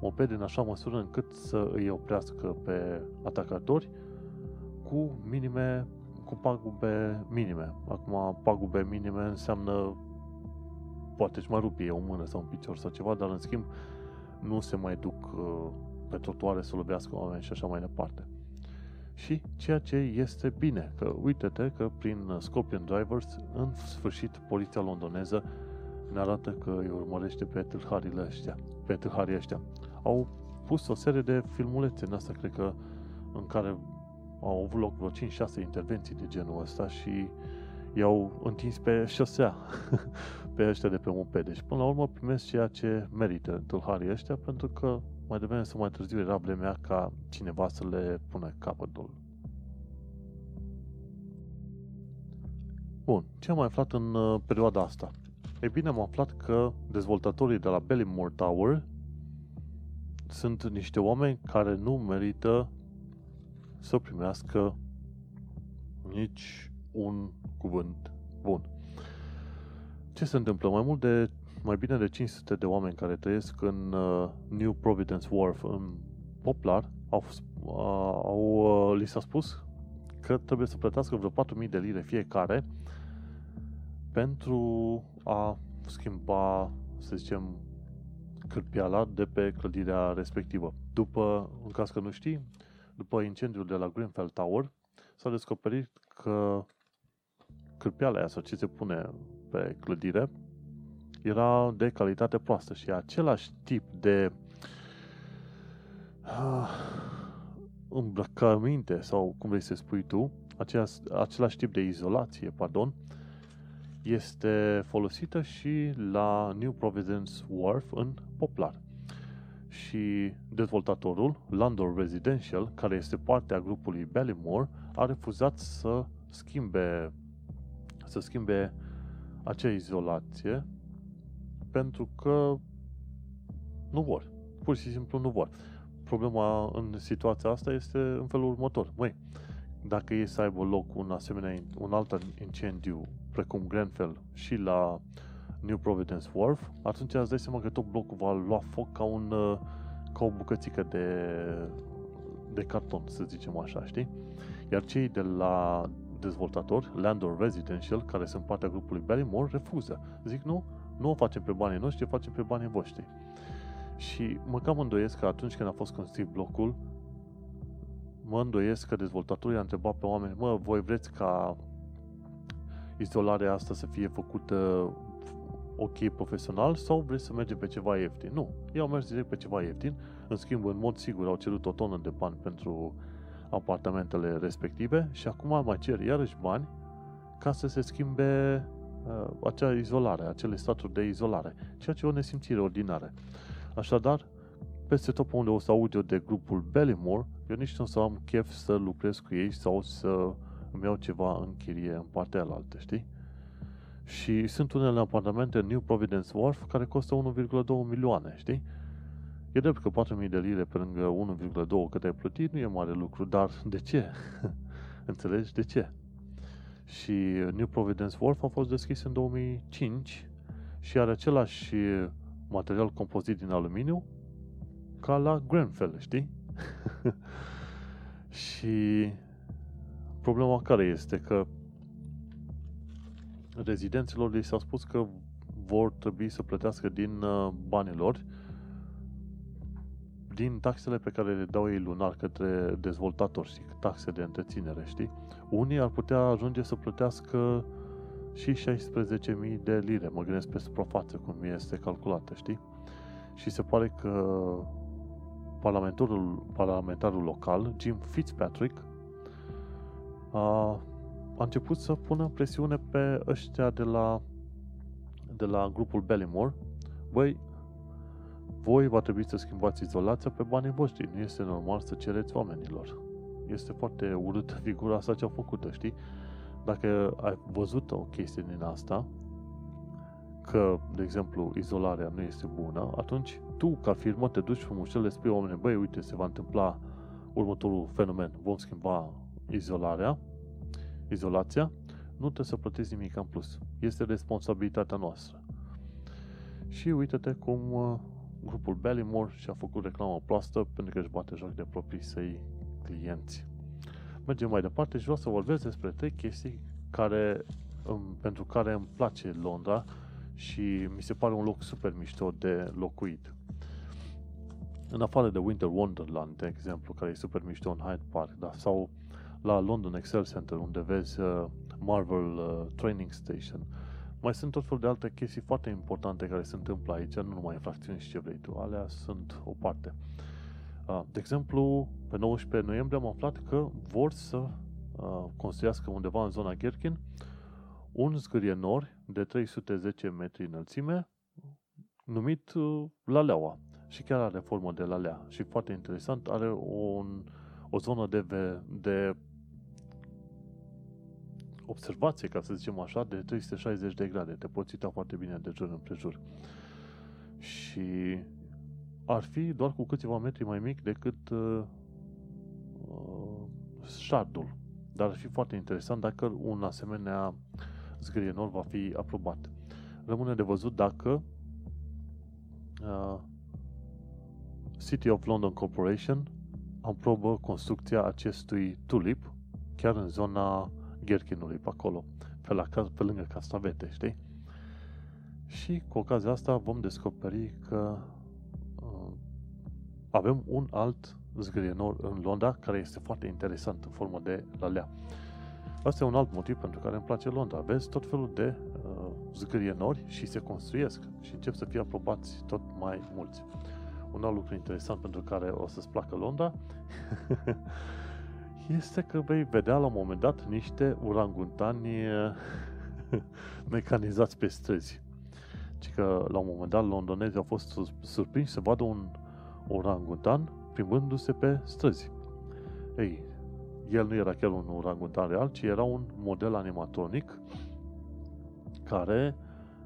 moped în așa măsură încât să îi oprească pe atacatori cu minime cu pagube minime. Acum, pagube minime înseamnă poate își mai rupe o mână sau un picior sau ceva, dar în schimb nu se mai duc uh, pe trotuare să lovească oameni și așa mai departe. Și ceea ce este bine, că uite-te că prin Scorpion Drivers, în sfârșit, poliția londoneză ne arată că îi urmărește pe tâlharile ăștia, pe tâlharii ăștia. Au pus o serie de filmulețe în asta, cred că, în care au avut loc vreo 5-6 intervenții de genul ăsta și i-au întins pe șosea pe ăștia de pe mopede. Și până la urmă primesc ceea ce merită tâlharii ăștia pentru că mai devreme sau mai târziu era vremea ca cineva să le pună capătul. Bun, ce am mai aflat în uh, perioada asta? Ei bine, am aflat că dezvoltatorii de la Bellymore Tower sunt niște oameni care nu merită să primească nici un cuvânt bun. Ce se întâmplă? Mai mult de mai bine de 500 de oameni care trăiesc în uh, New Providence Wharf, în Poplar, au, uh, au, uh, li s-a spus că trebuie să plătească vreo 4.000 de lire fiecare pentru a schimba, să zicem, cârpiala de pe clădirea respectivă. După, în caz că nu știi, după incendiul de la Grenfell Tower, s-a descoperit că cârpiala aia sau ce se pune pe clădire era de calitate proastă și același tip de uh, îmbrăcăminte sau cum vrei să spui tu, aceeași, același tip de izolație, pardon, este folosită și la New Providence Wharf în Poplar. Și dezvoltatorul, Landor Residential, care este parte a grupului Ballymore, a refuzat să schimbe să schimbe acea izolație pentru că nu vor. Pur și simplu nu vor. Problema în situația asta este în felul următor. Măi, dacă e să aibă loc un asemenea, un alt incendiu precum Grenfell și la New Providence Wharf, atunci îți dai seama că tot blocul va lua foc ca, un, ca o bucățică de, de carton, să zicem așa, știi? Iar cei de la dezvoltator, Landor Residential, care sunt partea grupului Barrymore, refuză. Zic, nu, nu o facem pe banii noștri, o facem pe banii voștri. Și mă cam îndoiesc că atunci când a fost construit blocul, mă îndoiesc că dezvoltatorii a întrebat pe oameni, mă, voi vreți ca izolarea asta să fie făcută ok profesional sau vreți să mergem pe ceva ieftin? Nu, ei au mers direct pe ceva ieftin, în schimb, în mod sigur, au cerut o tonă de bani pentru apartamentele respective și acum mai cer iarăși bani ca să se schimbe uh, acea izolare, acele staturi de izolare, ceea ce e o nesimțire ordinară. Așadar, peste tot pe unde o să aud eu de grupul Bellymore, eu nici nu o să am chef să lucrez cu ei sau să îmi iau ceva în chirie în partea alaltă, știi? Și sunt unele apartamente în New Providence Wharf care costă 1,2 milioane, știi? E drept că 4.000 de lire pe lângă 1,2 cât ai plătit nu e mare lucru, dar de ce? Înțelegi? De ce? Și New Providence Wharf a fost deschis în 2005 și are același material compozit din aluminiu ca la Grenfell, știi? și problema care este? Că rezidenților li s-a spus că vor trebui să plătească din uh, banii lor din taxele pe care le dau ei lunar către dezvoltatori și taxe de întreținere, știi? Unii ar putea ajunge să plătească și 16.000 de lire, mă gândesc pe suprafață cum este calculată, știi? Și se pare că parlamentarul, parlamentarul local, Jim Fitzpatrick, a a început să pună presiune pe ăștia de la, de la grupul Bellymore. Băi, voi va trebui să schimbați izolația pe banii voștri. Nu este normal să cereți oamenilor. Este foarte urât figura asta ce au făcut știi? Dacă ai văzut o chestie din asta, că, de exemplu, izolarea nu este bună, atunci tu, ca firmă, te duci frumușel, le spui oamenii, băi, uite, se va întâmpla următorul fenomen, vom schimba izolarea, izolația, nu trebuie să plătești nimic în plus. Este responsabilitatea noastră. Și uite-te cum uh, grupul Ballymore și-a făcut reclamă proastă pentru că își bate joc de proprii săi clienți. Mergem mai departe și vreau să vorbesc despre trei chestii care, pentru care îmi place Londra și mi se pare un loc super mișto de locuit. În afară de Winter Wonderland, de exemplu, care e super mișto în Hyde Park, da? sau la London Excel Center, unde vezi uh, Marvel uh, Training Station, mai sunt tot felul de alte chestii foarte importante care se întâmplă aici, nu numai infracțiuni și ce vrei tu, alea sunt o parte. Uh, de exemplu, pe 19 noiembrie am aflat că vor să uh, construiască undeva în zona Gherkin un zgârienor de 310 metri înălțime numit uh, Laleaua și chiar are formă de lalea și foarte interesant, are un, o zonă de, de observație, ca să zicem așa, de 360 de grade. Te poți uita foarte bine de jur împrejur. Și ar fi doar cu câțiva metri mai mic decât uh, uh, șardul. Dar ar fi foarte interesant dacă un asemenea zgârienor va fi aprobat. Rămâne de văzut dacă uh, City of London Corporation aprobă construcția acestui tulip chiar în zona Gherchinului pe acolo, pe, la, pe lângă Castavete, știi? Și cu ocazia asta vom descoperi că uh, avem un alt zgârienor în Londra care este foarte interesant în formă de lalea. Asta e un alt motiv pentru care îmi place Londra. Vezi tot felul de uh, zgârienori și se construiesc și încep să fie aprobați tot mai mulți. Un alt lucru interesant pentru care o să-ți placă Londra este că vei vedea la un moment dat niște urangutani mecanizați pe străzi. Ci că la un moment dat londonezii au fost surprinși să vadă un orangutan plimbându-se pe străzi. Ei, el nu era chiar un orangutan real, ci era un model animatronic care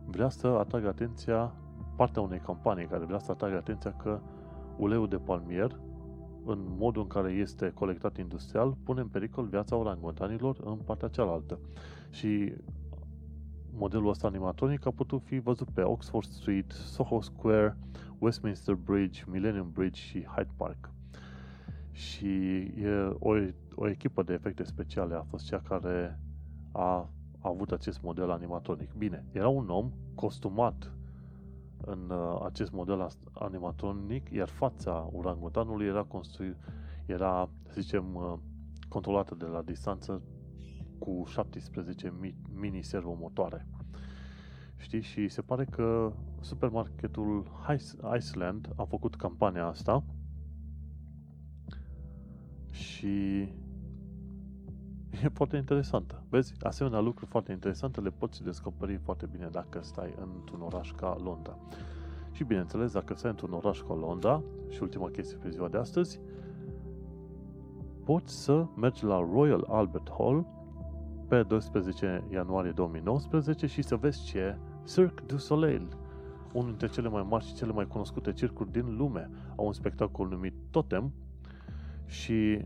vrea să atragă atenția, partea unei campanii care vrea să atragă atenția că uleiul de palmier în modul în care este colectat industrial, pune în pericol viața orangutanilor în partea cealaltă. Și modelul ăsta animatronic a putut fi văzut pe Oxford Street, Soho Square, Westminster Bridge, Millennium Bridge și Hyde Park. Și e o, o echipă de efecte speciale a fost cea care a, a avut acest model animatronic. Bine, era un om costumat în uh, acest model animatronic, iar fața urangutanului era construit, era, să zicem, uh, controlată de la distanță cu 17 mini servomotoare. Știi? Și se pare că supermarketul Iceland a făcut campania asta și e foarte interesantă. Vezi, asemenea lucruri foarte interesante le poți descoperi foarte bine dacă stai într-un oraș ca Londra. Și bineînțeles, dacă stai într-un oraș ca Londra, și ultima chestie pe ziua de astăzi, poți să mergi la Royal Albert Hall pe 12 ianuarie 2019 și să vezi ce Cirque du Soleil, unul dintre cele mai mari și cele mai cunoscute circuri din lume, au un spectacol numit Totem și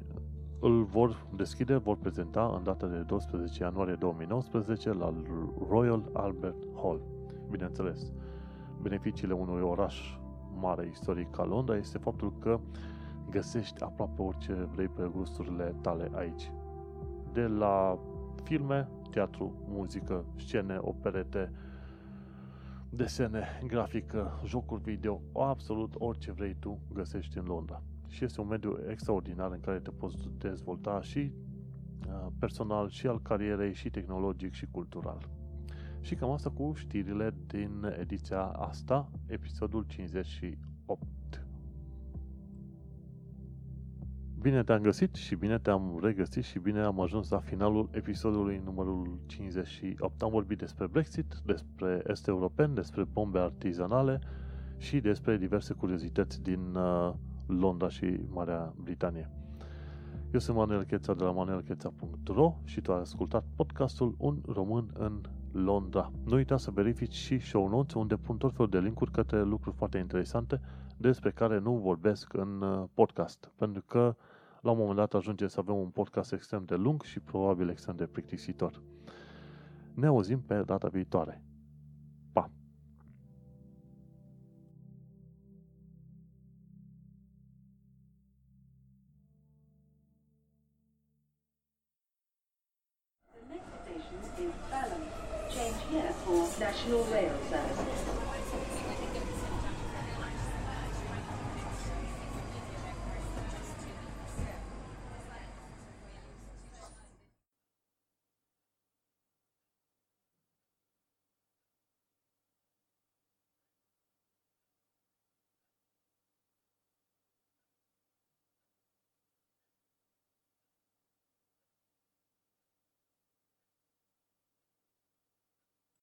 îl vor deschide, vor prezenta în data de 12 ianuarie 2019 la Royal Albert Hall. Bineînțeles, beneficiile unui oraș mare istoric ca Londra este faptul că găsești aproape orice vrei pe gusturile tale aici. De la filme, teatru, muzică, scene, operete, desene, grafică, jocuri video, absolut orice vrei tu găsești în Londra și este un mediu extraordinar în care te poți dezvolta și uh, personal, și al carierei, și tehnologic, și cultural. Și cam asta cu știrile din ediția asta, episodul 58. Bine te-am găsit și bine te-am regăsit și bine am ajuns la finalul episodului numărul 58. Am vorbit despre Brexit, despre este european, despre bombe artizanale și despre diverse curiozități din uh, Londra și Marea Britanie. Eu sunt Manuel Cheța de la manuelcheța.ro și tu ai ascultat podcastul Un român în Londra. Nu uita să verifici și show notes unde pun tot felul de linkuri către lucruri foarte interesante despre care nu vorbesc în uh, podcast. Pentru că la un moment dat ajungem să avem un podcast extrem de lung și probabil extrem de plictisitor. Ne auzim pe data viitoare. National Rail.